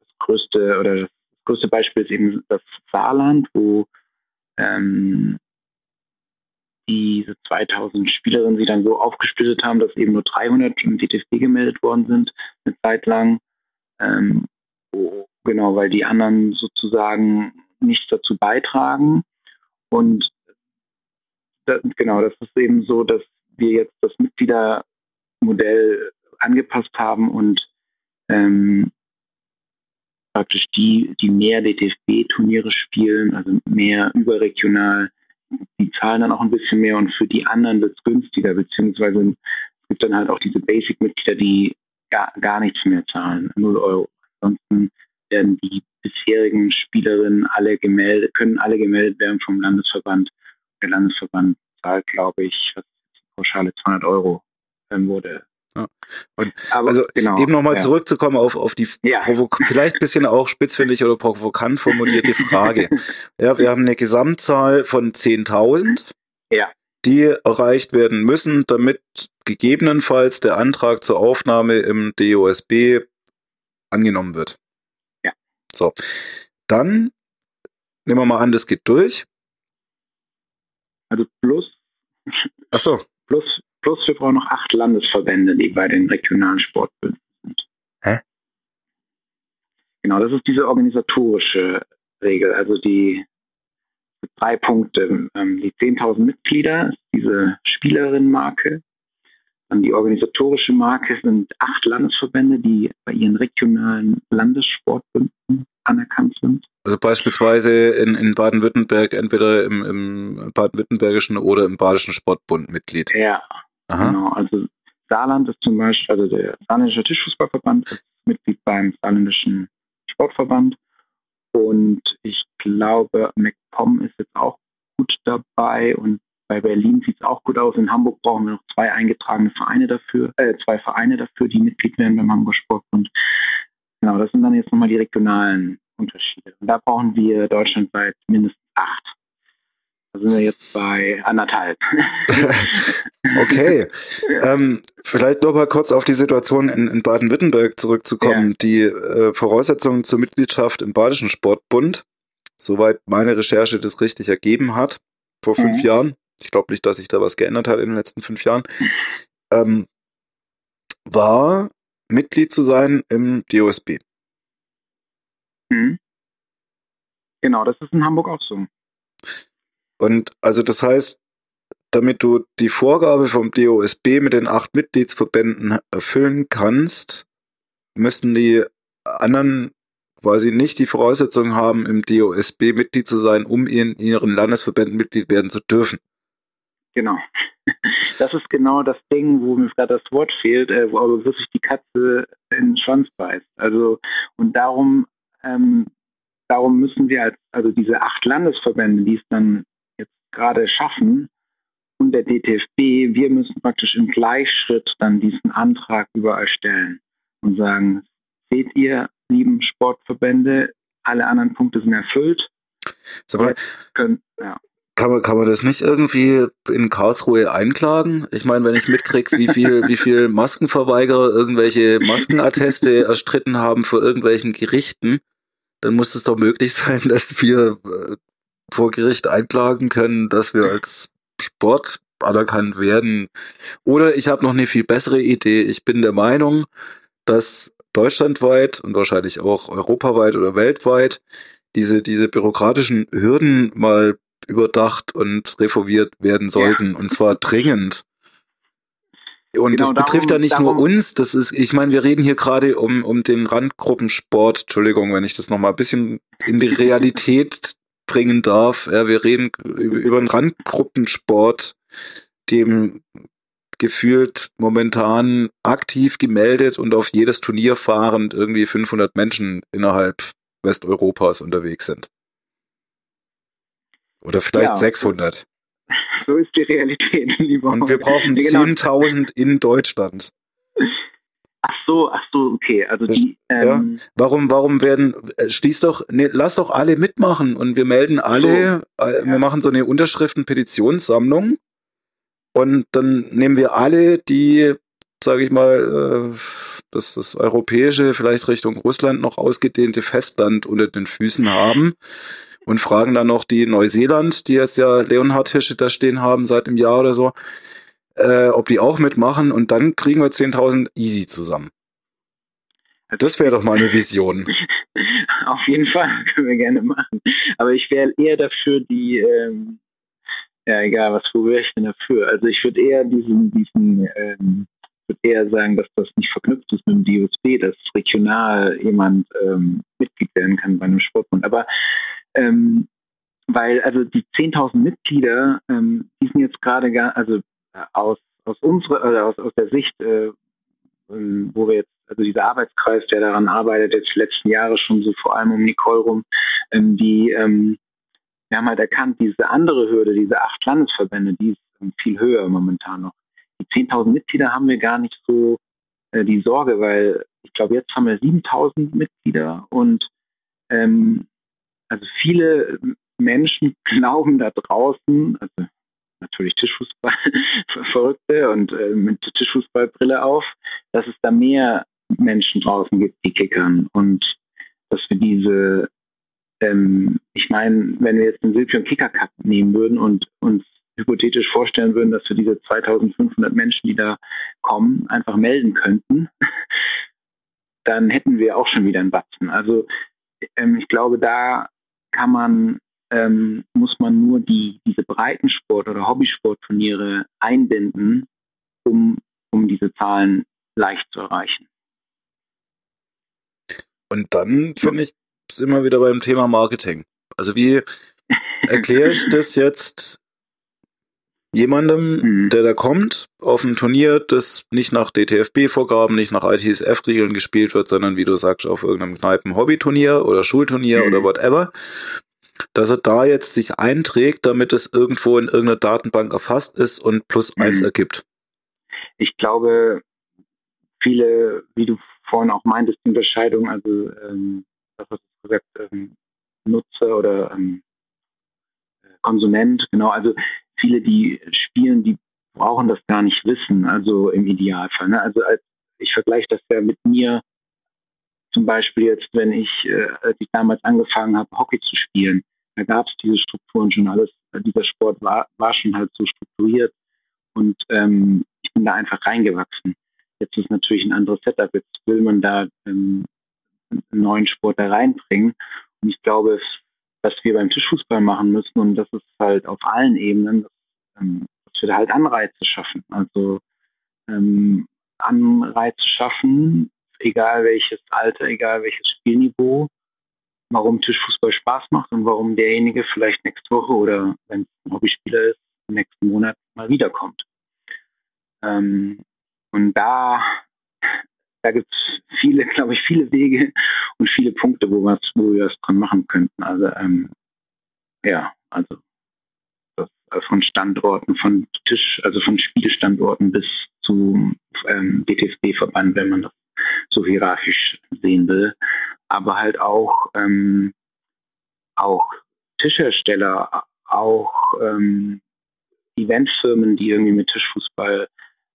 das größte oder das größte Beispiel ist eben das Saarland, wo ähm, diese 2000 Spielerinnen sie dann so aufgesplittet haben, dass eben nur 300 im DTFB gemeldet worden sind, eine Zeit lang. Ähm, genau, weil die anderen sozusagen nichts dazu beitragen. Und das, genau, das ist eben so, dass wir jetzt das Mitgliedermodell angepasst haben und ähm, praktisch die, die mehr DTFB-Turniere spielen, also mehr überregional, die zahlen dann auch ein bisschen mehr und für die anderen wird es günstiger, beziehungsweise es gibt dann halt auch diese Basic-Mitglieder, die gar, gar nichts mehr zahlen, 0 Euro. Ansonsten werden die bisherigen Spielerinnen alle gemeldet, können alle gemeldet werden vom Landesverband. Der Landesverband zahlt, glaube ich, pauschale 200 Euro dann wurde ja. Aber, also genau, eben nochmal ja. zurückzukommen auf, auf die ja. vielleicht ein bisschen auch spitzfindig oder provokant formulierte Frage. ja, wir haben eine Gesamtzahl von 10.000, ja. die erreicht werden müssen, damit gegebenenfalls der Antrag zur Aufnahme im DOSB angenommen wird. So. Dann nehmen wir mal an, das geht durch. Also plus. Ach so. Plus Plus wir brauchen noch acht Landesverbände, die bei den regionalen Sportbünden sind. Hä? Genau, das ist diese organisatorische Regel. Also die drei Punkte. Ähm, die 10.000 Mitglieder diese Spielerinnenmarke. Dann die organisatorische Marke sind acht Landesverbände, die bei ihren regionalen Landessportbünden anerkannt sind. Also beispielsweise in, in Baden-Württemberg entweder im, im baden-württembergischen oder im badischen Sportbund Mitglied. Ja, Aha. Genau, also Saarland ist zum Beispiel, also der Saarländische Tischfußballverband ist Mitglied beim Saarländischen Sportverband und ich glaube, MacPom ist jetzt auch gut dabei und bei Berlin sieht es auch gut aus. In Hamburg brauchen wir noch zwei eingetragene Vereine dafür, äh, zwei Vereine dafür, die Mitglied werden beim Hamburger Sportbund. Genau, das sind dann jetzt nochmal die regionalen Unterschiede. Und da brauchen wir deutschlandweit mindestens acht. Da sind wir jetzt bei anderthalb. okay. ähm, vielleicht noch mal kurz auf die Situation in, in Baden-Württemberg zurückzukommen. Ja. Die äh, Voraussetzungen zur Mitgliedschaft im Badischen Sportbund, soweit meine Recherche das richtig ergeben hat, vor fünf mhm. Jahren. Ich glaube nicht, dass sich da was geändert hat in den letzten fünf Jahren. Ähm, war Mitglied zu sein im DOSB. Mhm. Genau, das ist in Hamburg auch so. Und also das heißt, damit du die Vorgabe vom DOSB mit den acht Mitgliedsverbänden erfüllen kannst, müssen die anderen quasi nicht die Voraussetzungen haben, im DOSB Mitglied zu sein, um in ihren Landesverbänden Mitglied werden zu dürfen. Genau. Das ist genau das Ding, wo mir gerade das Wort fehlt, äh, wo aber wirklich die Katze in den Schwanz beißt. Also, und darum, ähm, darum müssen wir als, also diese acht Landesverbände, die es dann gerade schaffen und der DTFB, wir müssen praktisch im Gleichschritt dann diesen Antrag überall stellen und sagen, seht ihr, lieben Sportverbände, alle anderen Punkte sind erfüllt. Aber können, ja. Kann man, kann man das nicht irgendwie in Karlsruhe einklagen? Ich meine, wenn ich mitkriege, wie viel, wie viel Maskenverweigerer irgendwelche Maskenatteste erstritten haben vor irgendwelchen Gerichten, dann muss es doch möglich sein, dass wir äh, vor Gericht einklagen können, dass wir als Sport anerkannt werden. Oder ich habe noch eine viel bessere Idee. Ich bin der Meinung, dass deutschlandweit und wahrscheinlich auch europaweit oder weltweit diese, diese bürokratischen Hürden mal überdacht und reformiert werden sollten. Ja. Und zwar dringend. Und genau, das betrifft darum, ja nicht darum, nur uns, das ist, ich meine, wir reden hier gerade um, um den Randgruppensport, Entschuldigung, wenn ich das nochmal ein bisschen in die Realität bringen darf. Ja, wir reden über, einen Randgruppensport, dem gefühlt momentan aktiv gemeldet und auf jedes Turnier fahrend irgendwie 500 Menschen innerhalb Westeuropas unterwegs sind. Oder vielleicht ja, 600. So ist die Realität, lieber. Und wir brauchen genau. 10.000 in Deutschland. Ach so, ach so, okay. Also die, ähm, ja. Warum, warum werden, äh, schließ doch, nee, lass doch alle mitmachen und wir melden alle, so, äh, wir ja. machen so eine Unterschriften-Petitionssammlung und dann nehmen wir alle, die, sage ich mal, äh, das, das europäische, vielleicht Richtung Russland noch ausgedehnte Festland unter den Füßen haben und fragen dann noch die Neuseeland, die jetzt ja Leonhard Hirsche da stehen haben seit einem Jahr oder so, äh, ob die auch mitmachen und dann kriegen wir 10.000 easy zusammen. Das wäre doch mal eine Vision. Auf jeden Fall, können wir gerne machen. Aber ich wäre eher dafür, die, ähm, ja egal, was wäre ich denn dafür? Also ich würde eher diesen, diesen, ähm, würde eher sagen, dass das nicht verknüpft ist mit dem DOSB, dass regional jemand ähm, Mitglied werden kann bei einem Sportbund. Aber ähm, weil also die 10.000 Mitglieder, ähm, die sind jetzt gerade gar, also aus, aus unserer, oder aus, aus der Sicht, äh, wo wir jetzt, also dieser Arbeitskreis, der daran arbeitet, jetzt die letzten Jahre schon so vor allem um Nicole rum, ähm, die, ähm, wir haben halt erkannt, diese andere Hürde, diese acht Landesverbände, die ist ähm, viel höher momentan noch. Die 10.000 Mitglieder haben wir gar nicht so äh, die Sorge, weil ich glaube, jetzt haben wir 7.000 Mitglieder und ähm, also viele Menschen glauben da draußen, also natürlich Tischfußball Verrückte und äh, mit Tischfußballbrille auf, dass es da mehr Menschen draußen gibt, die kickern und dass wir diese, ähm, ich meine, wenn wir jetzt den Silpion Kicker Cup nehmen würden und uns hypothetisch vorstellen würden, dass wir diese 2500 Menschen, die da kommen, einfach melden könnten, dann hätten wir auch schon wieder einen Batzen. Also ähm, ich glaube, da kann man ähm, muss man nur die, diese Breitensport- oder Hobbysportturniere einbinden, um, um diese Zahlen leicht zu erreichen. Und dann, finde ich, sind wir wieder beim Thema Marketing. Also wie erkläre ich das jetzt jemandem, mhm. der da kommt, auf ein Turnier, das nicht nach DTFB-Vorgaben, nicht nach ITSF-Regeln gespielt wird, sondern wie du sagst, auf irgendeinem Kneipen-Hobbyturnier oder Schulturnier mhm. oder whatever dass er da jetzt sich einträgt, damit es irgendwo in irgendeiner Datenbank erfasst ist und plus mhm. eins ergibt? Ich glaube, viele, wie du vorhin auch meintest, die Unterscheidung, also ähm, was hast du gesagt, ähm, Nutzer oder ähm, Konsument, genau, also viele, die spielen, die brauchen das gar nicht wissen, also im Idealfall. Ne? Also als, ich vergleiche das ja mit mir zum Beispiel jetzt, wenn ich, äh, als ich damals angefangen habe, Hockey zu spielen, da gab es diese Strukturen schon alles. Dieser Sport war, war schon halt so strukturiert und ähm, ich bin da einfach reingewachsen. Jetzt ist natürlich ein anderes Setup. Jetzt will man da ähm, einen neuen Sport da reinbringen. Und ich glaube, was wir beim Tischfußball machen müssen, und das ist halt auf allen Ebenen, dass, ähm, dass wir da halt Anreize schaffen. Also ähm, Anreize schaffen, egal welches Alter, egal welches Spielniveau, warum Tischfußball Spaß macht und warum derjenige vielleicht nächste Woche oder wenn es ein Hobbyspieler ist, im nächsten Monat mal wiederkommt. Ähm, und da, da gibt es viele, glaube ich, viele Wege und viele Punkte, wo, wo wir das dran machen könnten. Also ähm, ja, also das, also von Standorten, von Tisch, also von Spielestandorten bis zu ähm, DTSB-Verband, wenn man das so hierarchisch sehen will, aber halt auch, ähm, auch Tischhersteller, auch ähm, Eventfirmen, die irgendwie mit Tischfußball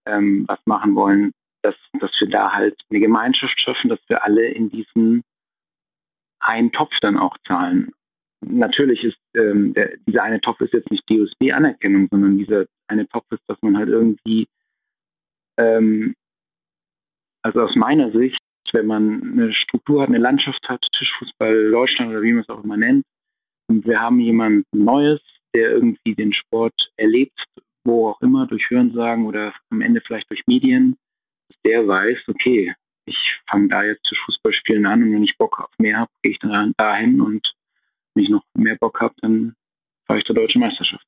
ähm, was machen wollen, dass, dass wir da halt eine Gemeinschaft schaffen, dass wir alle in diesen einen Topf dann auch zahlen. Natürlich ist ähm, der, dieser eine Topf ist jetzt nicht DOSB-Anerkennung, sondern dieser eine Topf ist, dass man halt irgendwie ähm, also aus meiner Sicht wenn man eine Struktur hat, eine Landschaft hat, Tischfußball Deutschland oder wie man es auch immer nennt, und wir haben jemand Neues, der irgendwie den Sport erlebt, wo auch immer, durch Hörensagen oder am Ende vielleicht durch Medien, der weiß, okay, ich fange da jetzt zu Fußballspielen an und wenn ich Bock auf mehr habe, gehe ich dann dahin und wenn ich noch mehr Bock habe, dann fahre ich zur deutschen Meisterschaft.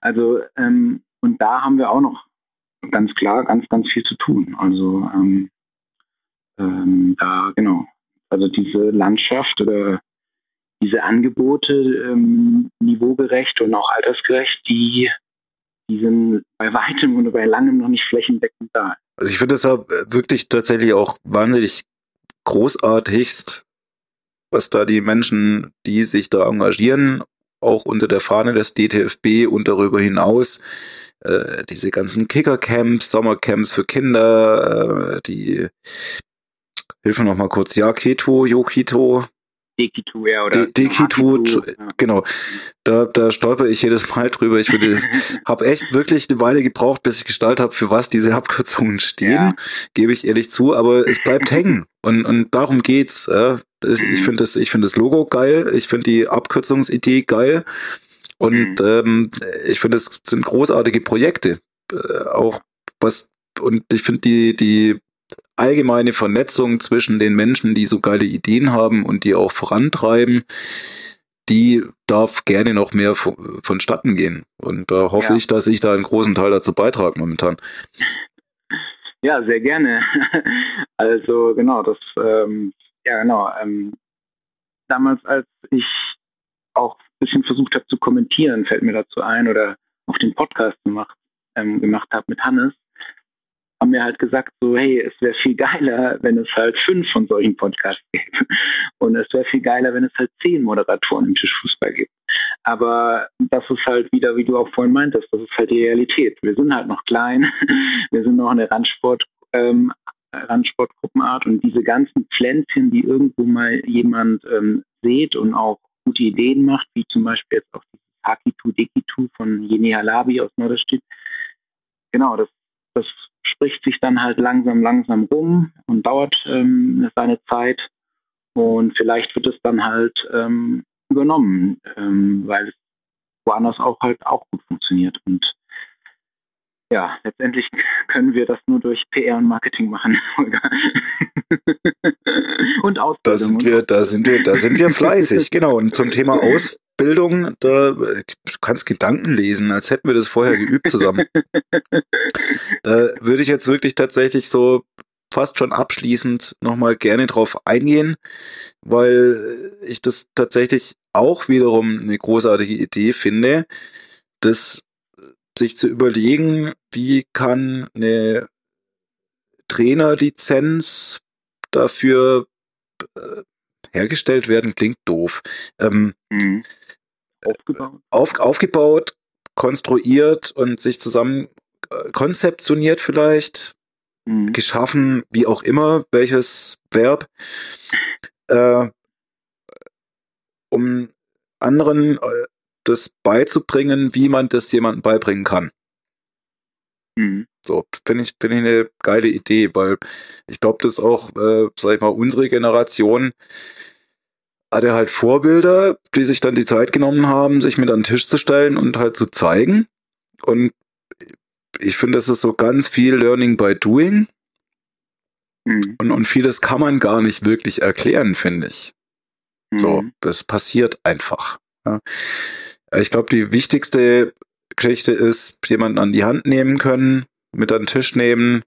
Also ähm, und da haben wir auch noch ganz klar ganz, ganz viel zu tun. Also ähm, ähm, da genau, also diese Landschaft oder diese Angebote ähm, niveaugerecht und auch altersgerecht, die, die sind bei weitem und bei langem noch nicht flächendeckend da. Also ich finde das wirklich tatsächlich auch wahnsinnig großartigst, was da die Menschen, die sich da engagieren, auch unter der Fahne des DTFB und darüber hinaus, äh, diese ganzen Kickercamps, Sommercamps für Kinder, äh, die Hilf mir noch mal kurz, ja, Keto, Yokito, Dekitu, ja, oder De Dekitu, ja. genau. Da, da stolper ich jedes Mal drüber. Ich würde, habe echt wirklich eine Weile gebraucht, bis ich gestaltet habe, für was diese Abkürzungen stehen, ja. gebe ich ehrlich zu, aber es bleibt hängen. Und, und darum geht's. Ja. Das, ich finde das, ich finde das Logo geil, ich finde die Abkürzungsidee geil. Und mhm. ähm, ich finde, es sind großartige Projekte. Äh, auch was, und ich finde die, die allgemeine Vernetzung zwischen den Menschen, die so geile Ideen haben und die auch vorantreiben, die darf gerne noch mehr vonstatten gehen. Und da hoffe ja. ich, dass ich da einen großen Teil dazu beitrage momentan. Ja, sehr gerne. Also genau, das, ähm, ja genau. Ähm, damals, als ich auch ein bisschen versucht habe zu kommentieren, fällt mir dazu ein, oder auch den Podcast gemacht, ähm, gemacht habe mit Hannes, haben mir halt gesagt, so, hey, es wäre viel geiler, wenn es halt fünf von solchen Podcasts gäbe. Und es wäre viel geiler, wenn es halt zehn Moderatoren im Tischfußball gibt. Aber das ist halt wieder, wie du auch vorhin meintest, das ist halt die Realität. Wir sind halt noch klein, wir sind noch eine Randsport, ähm, Randsportgruppenart und diese ganzen Pflänzchen, die irgendwo mal jemand ähm, sieht und auch gute Ideen macht, wie zum Beispiel jetzt auch dieses Hakitu Dekitu von Jene Halabi aus Norderstedt. Genau, das, das spricht sich dann halt langsam, langsam rum und dauert ähm, seine Zeit. Und vielleicht wird es dann halt ähm, übernommen, ähm, weil es woanders auch halt auch gut funktioniert. Und ja, letztendlich können wir das nur durch PR und Marketing machen. und Ausbildung. Da sind wir, da sind wir, da sind wir fleißig, genau. Und zum Thema Aus, Bildung, da du kannst Gedanken lesen, als hätten wir das vorher geübt zusammen. da würde ich jetzt wirklich tatsächlich so fast schon abschließend nochmal gerne drauf eingehen, weil ich das tatsächlich auch wiederum eine großartige Idee finde, das sich zu überlegen, wie kann eine Trainerlizenz dafür äh, hergestellt werden, klingt doof. Ähm, mhm. Aufgebaut. Auf, aufgebaut, konstruiert und sich zusammen äh, konzeptioniert vielleicht, mhm. geschaffen, wie auch immer, welches Verb, äh, um anderen äh, das beizubringen, wie man das jemandem beibringen kann. Mhm. So, finde ich, finde ich eine geile Idee, weil ich glaube, dass auch, äh, sag ich mal, unsere Generation hatte halt Vorbilder, die sich dann die Zeit genommen haben, sich mit an den Tisch zu stellen und halt zu zeigen. Und ich finde, das ist so ganz viel Learning by Doing. Mhm. Und, und vieles kann man gar nicht wirklich erklären, finde ich. Mhm. So, das passiert einfach. Ja. Ich glaube, die wichtigste Geschichte ist, jemanden an die Hand nehmen können, mit an den Tisch nehmen,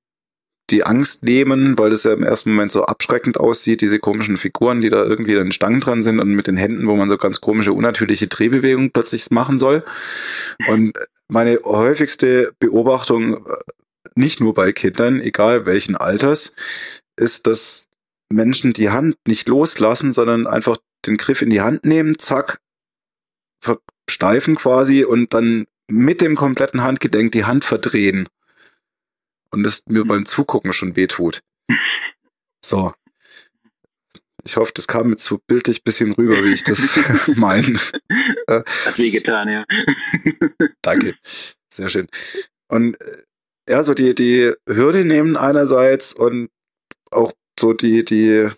die Angst nehmen, weil es ja im ersten Moment so abschreckend aussieht, diese komischen Figuren, die da irgendwie an Stangen dran sind und mit den Händen, wo man so ganz komische, unnatürliche Drehbewegungen plötzlich machen soll. Und meine häufigste Beobachtung, äh, nicht nur bei Kindern, egal welchen Alters, ist, dass Menschen die Hand nicht loslassen, sondern einfach den Griff in die Hand nehmen, zack, versteifen quasi und dann mit dem kompletten Handgedenk die Hand verdrehen und es mir beim Zugucken schon wehtut. So. Ich hoffe, das kam jetzt so bildlich bisschen rüber, wie ich das meine. Hat wehgetan, ja. Danke. Sehr schön. Und äh, ja, so die, die Hürde nehmen einerseits und auch so die, die,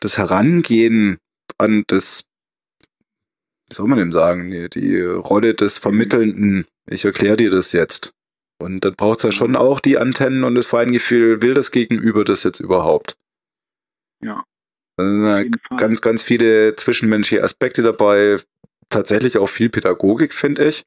das Herangehen an das, wie soll man denn sagen, die, die Rolle des Vermittelnden. Ich erkläre dir das jetzt. Und dann braucht es ja schon auch die Antennen und das Feingefühl, will das Gegenüber das jetzt überhaupt? Ja. Ganz, ganz viele zwischenmenschliche Aspekte dabei. Tatsächlich auch viel Pädagogik, finde ich.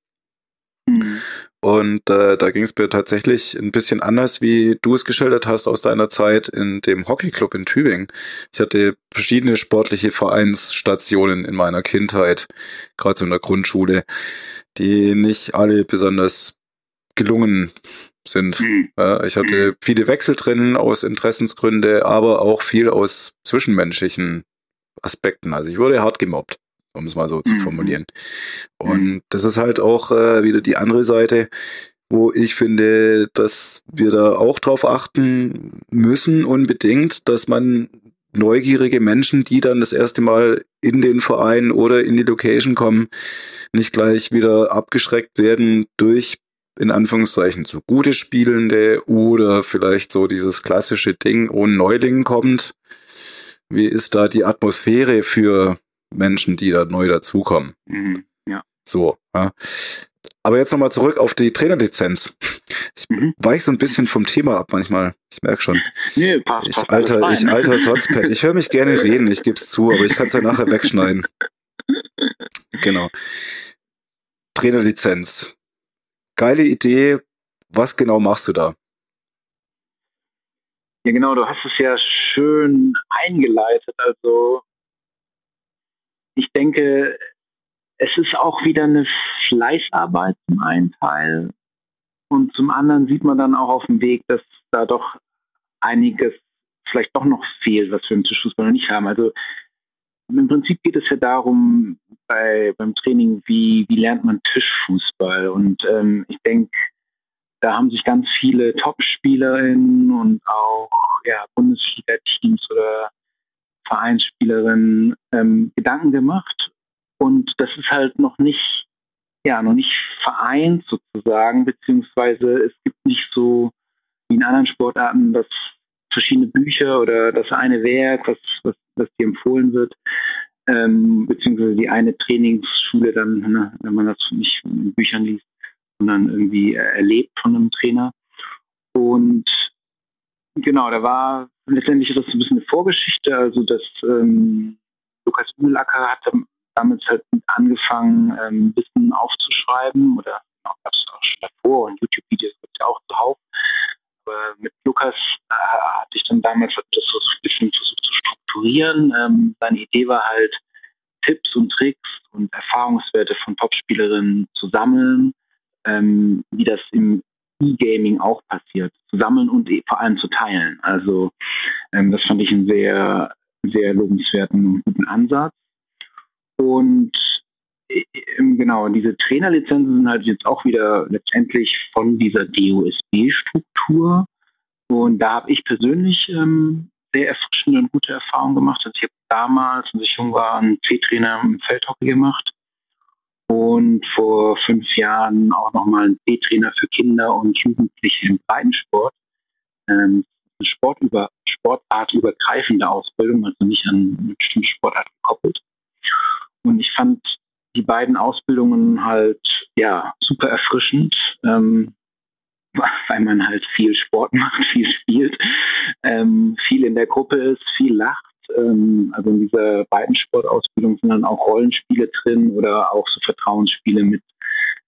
Mhm. Und äh, da ging es mir tatsächlich ein bisschen anders, wie du es geschildert hast aus deiner Zeit in dem Hockeyclub in Tübingen. Ich hatte verschiedene sportliche Vereinsstationen in meiner Kindheit, gerade so in der Grundschule, die nicht alle besonders gelungen sind. Mhm. Ja, ich hatte viele Wechsel drin aus Interessensgründe, aber auch viel aus zwischenmenschlichen Aspekten. Also ich wurde hart gemobbt um es mal so zu mhm. formulieren. Und mhm. das ist halt auch äh, wieder die andere Seite, wo ich finde, dass wir da auch drauf achten müssen, unbedingt, dass man neugierige Menschen, die dann das erste Mal in den Verein oder in die Location kommen, nicht gleich wieder abgeschreckt werden durch in Anführungszeichen zu gute Spielende oder vielleicht so dieses klassische Ding, ohne Neuling kommt. Wie ist da die Atmosphäre für Menschen, die da neu dazukommen. Mhm, ja. So. Ja. Aber jetzt nochmal zurück auf die Trainerlizenz. Ich mhm. weiche so ein bisschen vom Thema ab manchmal. Ich merke schon. Nee, passt, ich passt alter, ich alter Sotzpad. Ich höre mich gerne reden, ich gebe es zu, aber ich kann es ja nachher wegschneiden. Genau. Trainerlizenz. Geile Idee. Was genau machst du da? Ja, genau, du hast es ja schön eingeleitet. Also ich denke, es ist auch wieder eine Fleißarbeit zum einen Teil und zum anderen sieht man dann auch auf dem Weg, dass da doch einiges vielleicht doch noch fehlt, was wir im Tischfußball noch nicht haben. Also im Prinzip geht es ja darum, bei, beim Training, wie, wie lernt man Tischfußball? Und ähm, ich denke, da haben sich ganz viele Top-SpielerInnen und auch ja, Bundesliga-Teams oder Vereinsspielerin ähm, Gedanken gemacht und das ist halt noch nicht, ja, noch nicht vereint sozusagen, beziehungsweise es gibt nicht so wie in anderen Sportarten das verschiedene Bücher oder das eine Werk, was, was, was dir empfohlen wird, ähm, beziehungsweise die eine Trainingsschule dann, ne, wenn man das nicht in Büchern liest, sondern irgendwie erlebt von einem Trainer. Und genau, da war letztendlich das ein bisschen eine Vorgeschichte, also dass ähm, Lukas Übelacker hat damals halt angefangen, ähm, Wissen aufzuschreiben oder gab es auch schon davor und YouTube-Videos gibt es ja auch zuhauf. Mit Lukas äh, hatte ich dann damals das so ein bisschen versucht zu strukturieren. Ähm, seine Idee war halt, Tipps und Tricks und Erfahrungswerte von Popspielerinnen zu sammeln, ähm, wie das im E-Gaming auch passiert, zu sammeln und e, vor allem zu teilen. Also ähm, das fand ich einen sehr, sehr lobenswerten und guten Ansatz. Und genau, diese Trainerlizenzen sind halt jetzt auch wieder letztendlich von dieser DOSB-Struktur. Und da habe ich persönlich ähm, sehr erfrischende und gute Erfahrungen gemacht. Also ich habe damals, als ich jung war, einen C-Trainer im Feldhockey gemacht und vor fünf Jahren auch nochmal einen B-Trainer für Kinder und Jugendliche im Breitensport. Ähm, eine Sportüber, sportartübergreifende Ausbildung, also nicht an eine bestimmte Sportart gekoppelt. Und ich fand die beiden Ausbildungen halt ja super erfrischend, ähm, weil man halt viel Sport macht, viel spielt, ähm, viel in der Gruppe ist, viel lacht ähm, also in dieser beiden Sportausbildung sind dann auch Rollenspiele drin oder auch so Vertrauensspiele mit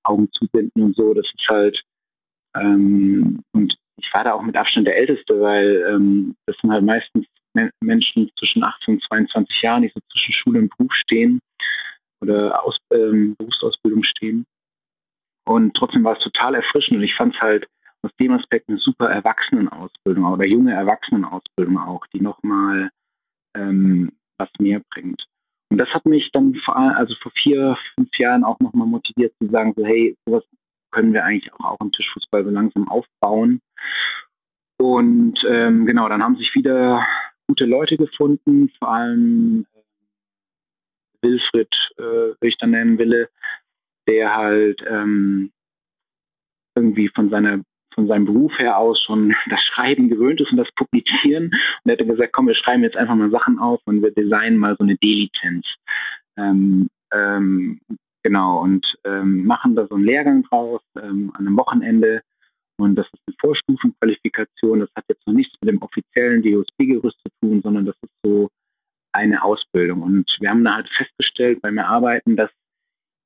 Augen zubinden und so. Das ist halt, ähm, und ich war da auch mit Abstand der Älteste, weil ähm, das sind halt meistens Menschen zwischen 18 und 22 Jahren, die so zwischen Schule und Beruf stehen oder Aus, ähm, Berufsausbildung stehen. Und trotzdem war es total erfrischend und ich fand es halt aus dem Aspekt eine super Erwachsenenausbildung oder junge Erwachsenenausbildung auch, die nochmal ähm, was mehr bringt. Und das hat mich dann vor also vor vier, fünf Jahren auch nochmal motiviert zu sagen, so hey, sowas können wir eigentlich auch, auch im Tischfußball so langsam aufbauen. Und ähm, genau, dann haben sich wieder gute Leute gefunden, vor allem Wilfried, äh, dann nennen will, der halt ähm, irgendwie von seiner von seinem Beruf her aus schon das Schreiben gewöhnt ist und das Publizieren. Und er hat dann gesagt, komm, wir schreiben jetzt einfach mal Sachen auf und wir designen mal so eine D-Lizenz. Ähm, ähm, genau, und ähm, machen da so einen Lehrgang draus ähm, an einem Wochenende. Und das ist eine Vorstufenqualifikation. Das hat jetzt noch nichts mit dem offiziellen DOSB-Gerüst zu tun, sondern das ist so eine Ausbildung. Und wir haben da halt festgestellt beim Erarbeiten, dass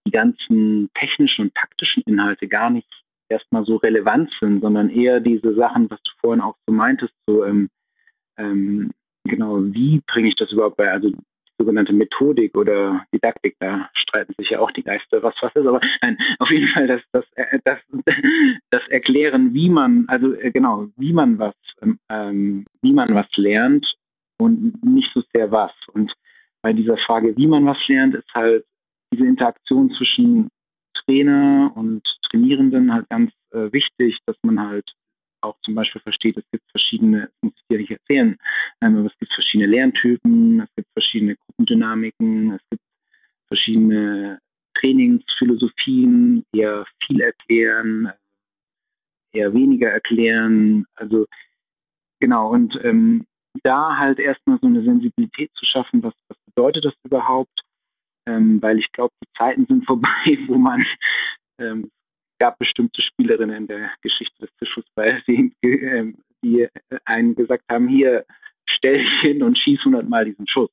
die ganzen technischen und taktischen Inhalte gar nicht erstmal so relevant sind, sondern eher diese Sachen, was du vorhin auch so meintest, so ähm, ähm, genau, wie bringe ich das überhaupt bei, also sogenannte Methodik oder Didaktik, da streiten sich ja auch die Geister, was was ist, aber nein, auf jeden Fall das, das, äh, das, das Erklären, wie man, also äh, genau, wie man was, ähm, ähm, wie man was lernt und nicht so sehr was. Und bei dieser Frage, wie man was lernt, ist halt diese Interaktion zwischen Trainer und Trainierenden halt ganz äh, wichtig, dass man halt auch zum Beispiel versteht, es gibt verschiedene, das muss ich dir nicht erzählen, ähm, aber es gibt verschiedene Lerntypen, es gibt verschiedene Gruppendynamiken, es gibt verschiedene Trainingsphilosophien, eher viel erklären, eher weniger erklären. Also genau, und ähm, da halt erstmal so eine Sensibilität zu schaffen, was, was bedeutet das überhaupt? Ähm, weil ich glaube, die Zeiten sind vorbei, wo man ähm, gab bestimmte Spielerinnen in der Geschichte des Tischfußballs, die, äh, die einen gesagt haben, hier stell dich hin und schieß hundertmal diesen Schuss.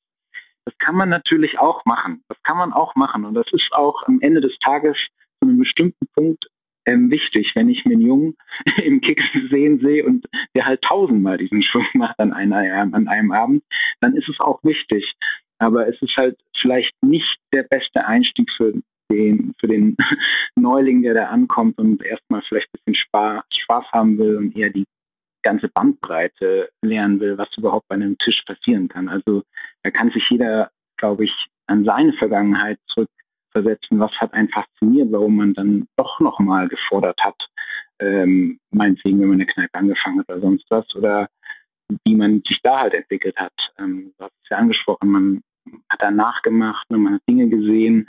Das kann man natürlich auch machen. Das kann man auch machen. Und das ist auch am Ende des Tages zu einem bestimmten Punkt ähm, wichtig, wenn ich mir einen Jungen im Kick sehen sehe und der halt tausendmal diesen Schwung macht an einem, an einem Abend, dann ist es auch wichtig. Aber es ist halt vielleicht nicht der beste Einstieg für den, für den Neuling, der da ankommt und erstmal vielleicht ein bisschen Spaß, Spaß haben will und eher die ganze Bandbreite lernen will, was überhaupt bei einem Tisch passieren kann. Also da kann sich jeder, glaube ich, an seine Vergangenheit zurückversetzen. Was hat einen fasziniert, warum man dann doch nochmal gefordert hat, ähm, meinetwegen, wenn man eine Kneipe angefangen hat oder sonst was, oder wie man sich da halt entwickelt hat. Ähm, du hast es ja angesprochen, man hat da nachgemacht, ne, man hat Dinge gesehen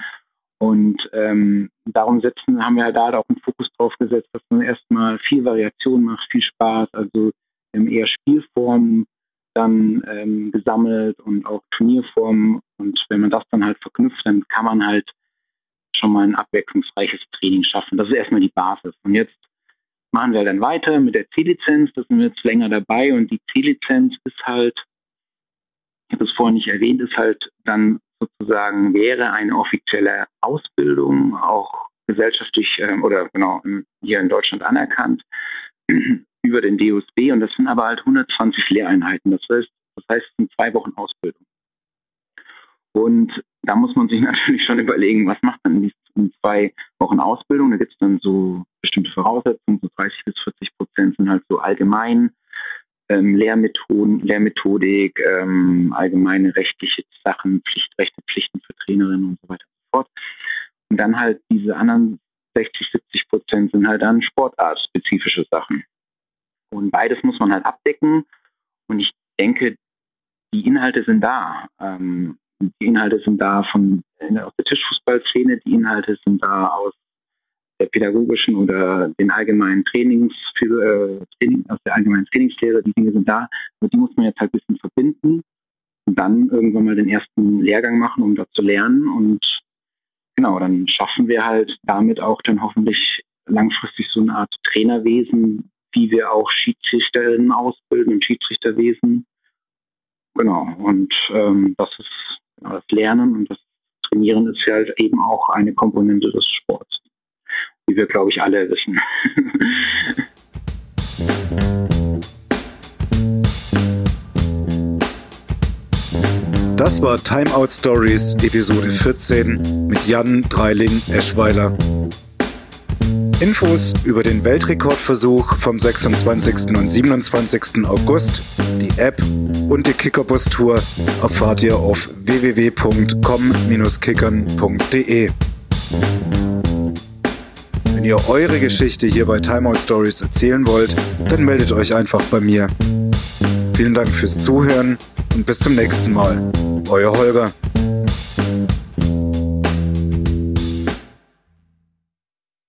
und ähm, darum setzen, haben wir halt da auch einen Fokus drauf gesetzt, dass man erstmal viel Variation macht, viel Spaß, also eher Spielformen dann ähm, gesammelt und auch Turnierformen. Und wenn man das dann halt verknüpft, dann kann man halt schon mal ein abwechslungsreiches Training schaffen. Das ist erstmal die Basis. Und jetzt machen wir dann weiter mit der C-Lizenz. Da sind wir jetzt länger dabei und die C-Lizenz ist halt ich habe es vorhin nicht erwähnt, ist halt dann sozusagen wäre eine offizielle Ausbildung auch gesellschaftlich äh, oder genau hier in Deutschland anerkannt über den DOSB und das sind aber halt 120 Lehreinheiten. Das heißt, das heißt, es sind zwei Wochen Ausbildung. Und da muss man sich natürlich schon überlegen, was macht man in zwei Wochen Ausbildung? Da gibt es dann so bestimmte Voraussetzungen, so 30 bis 40 Prozent sind halt so allgemein ähm, Lehrmethoden, Lehrmethodik, ähm, allgemeine rechtliche Sachen, Pflichtrechte, Pflichten für Trainerinnen und so weiter und so fort. Und dann halt diese anderen 60, 70 Prozent sind halt dann sportartspezifische Sachen. Und beides muss man halt abdecken. Und ich denke, die Inhalte sind da. Ähm, die Inhalte sind da von aus der Tischfußballszene, die Inhalte sind da aus der pädagogischen oder den allgemeinen Trainings für, äh, Training, aus der allgemeinen Trainingslehre, die Dinge sind da, aber die muss man jetzt halt ein bisschen verbinden und dann irgendwann mal den ersten Lehrgang machen, um da zu lernen und genau, dann schaffen wir halt damit auch dann hoffentlich langfristig so eine Art Trainerwesen, wie wir auch Schiedsrichterinnen ausbilden im Schiedsrichterwesen. Genau, und ähm, das ist genau, das Lernen und das Trainieren ist ja halt eben auch eine Komponente des Sports wie wir, glaube ich, alle wissen. Das war Timeout Stories Episode 14 mit Jan Dreiling-Eschweiler. Infos über den Weltrekordversuch vom 26. und 27. August, die App und die Kickerbus-Tour erfahrt ihr auf www.com-kickern.de. Wenn ihr eure Geschichte hier bei Timeout Stories erzählen wollt, dann meldet euch einfach bei mir. Vielen Dank fürs Zuhören und bis zum nächsten Mal. Euer Holger.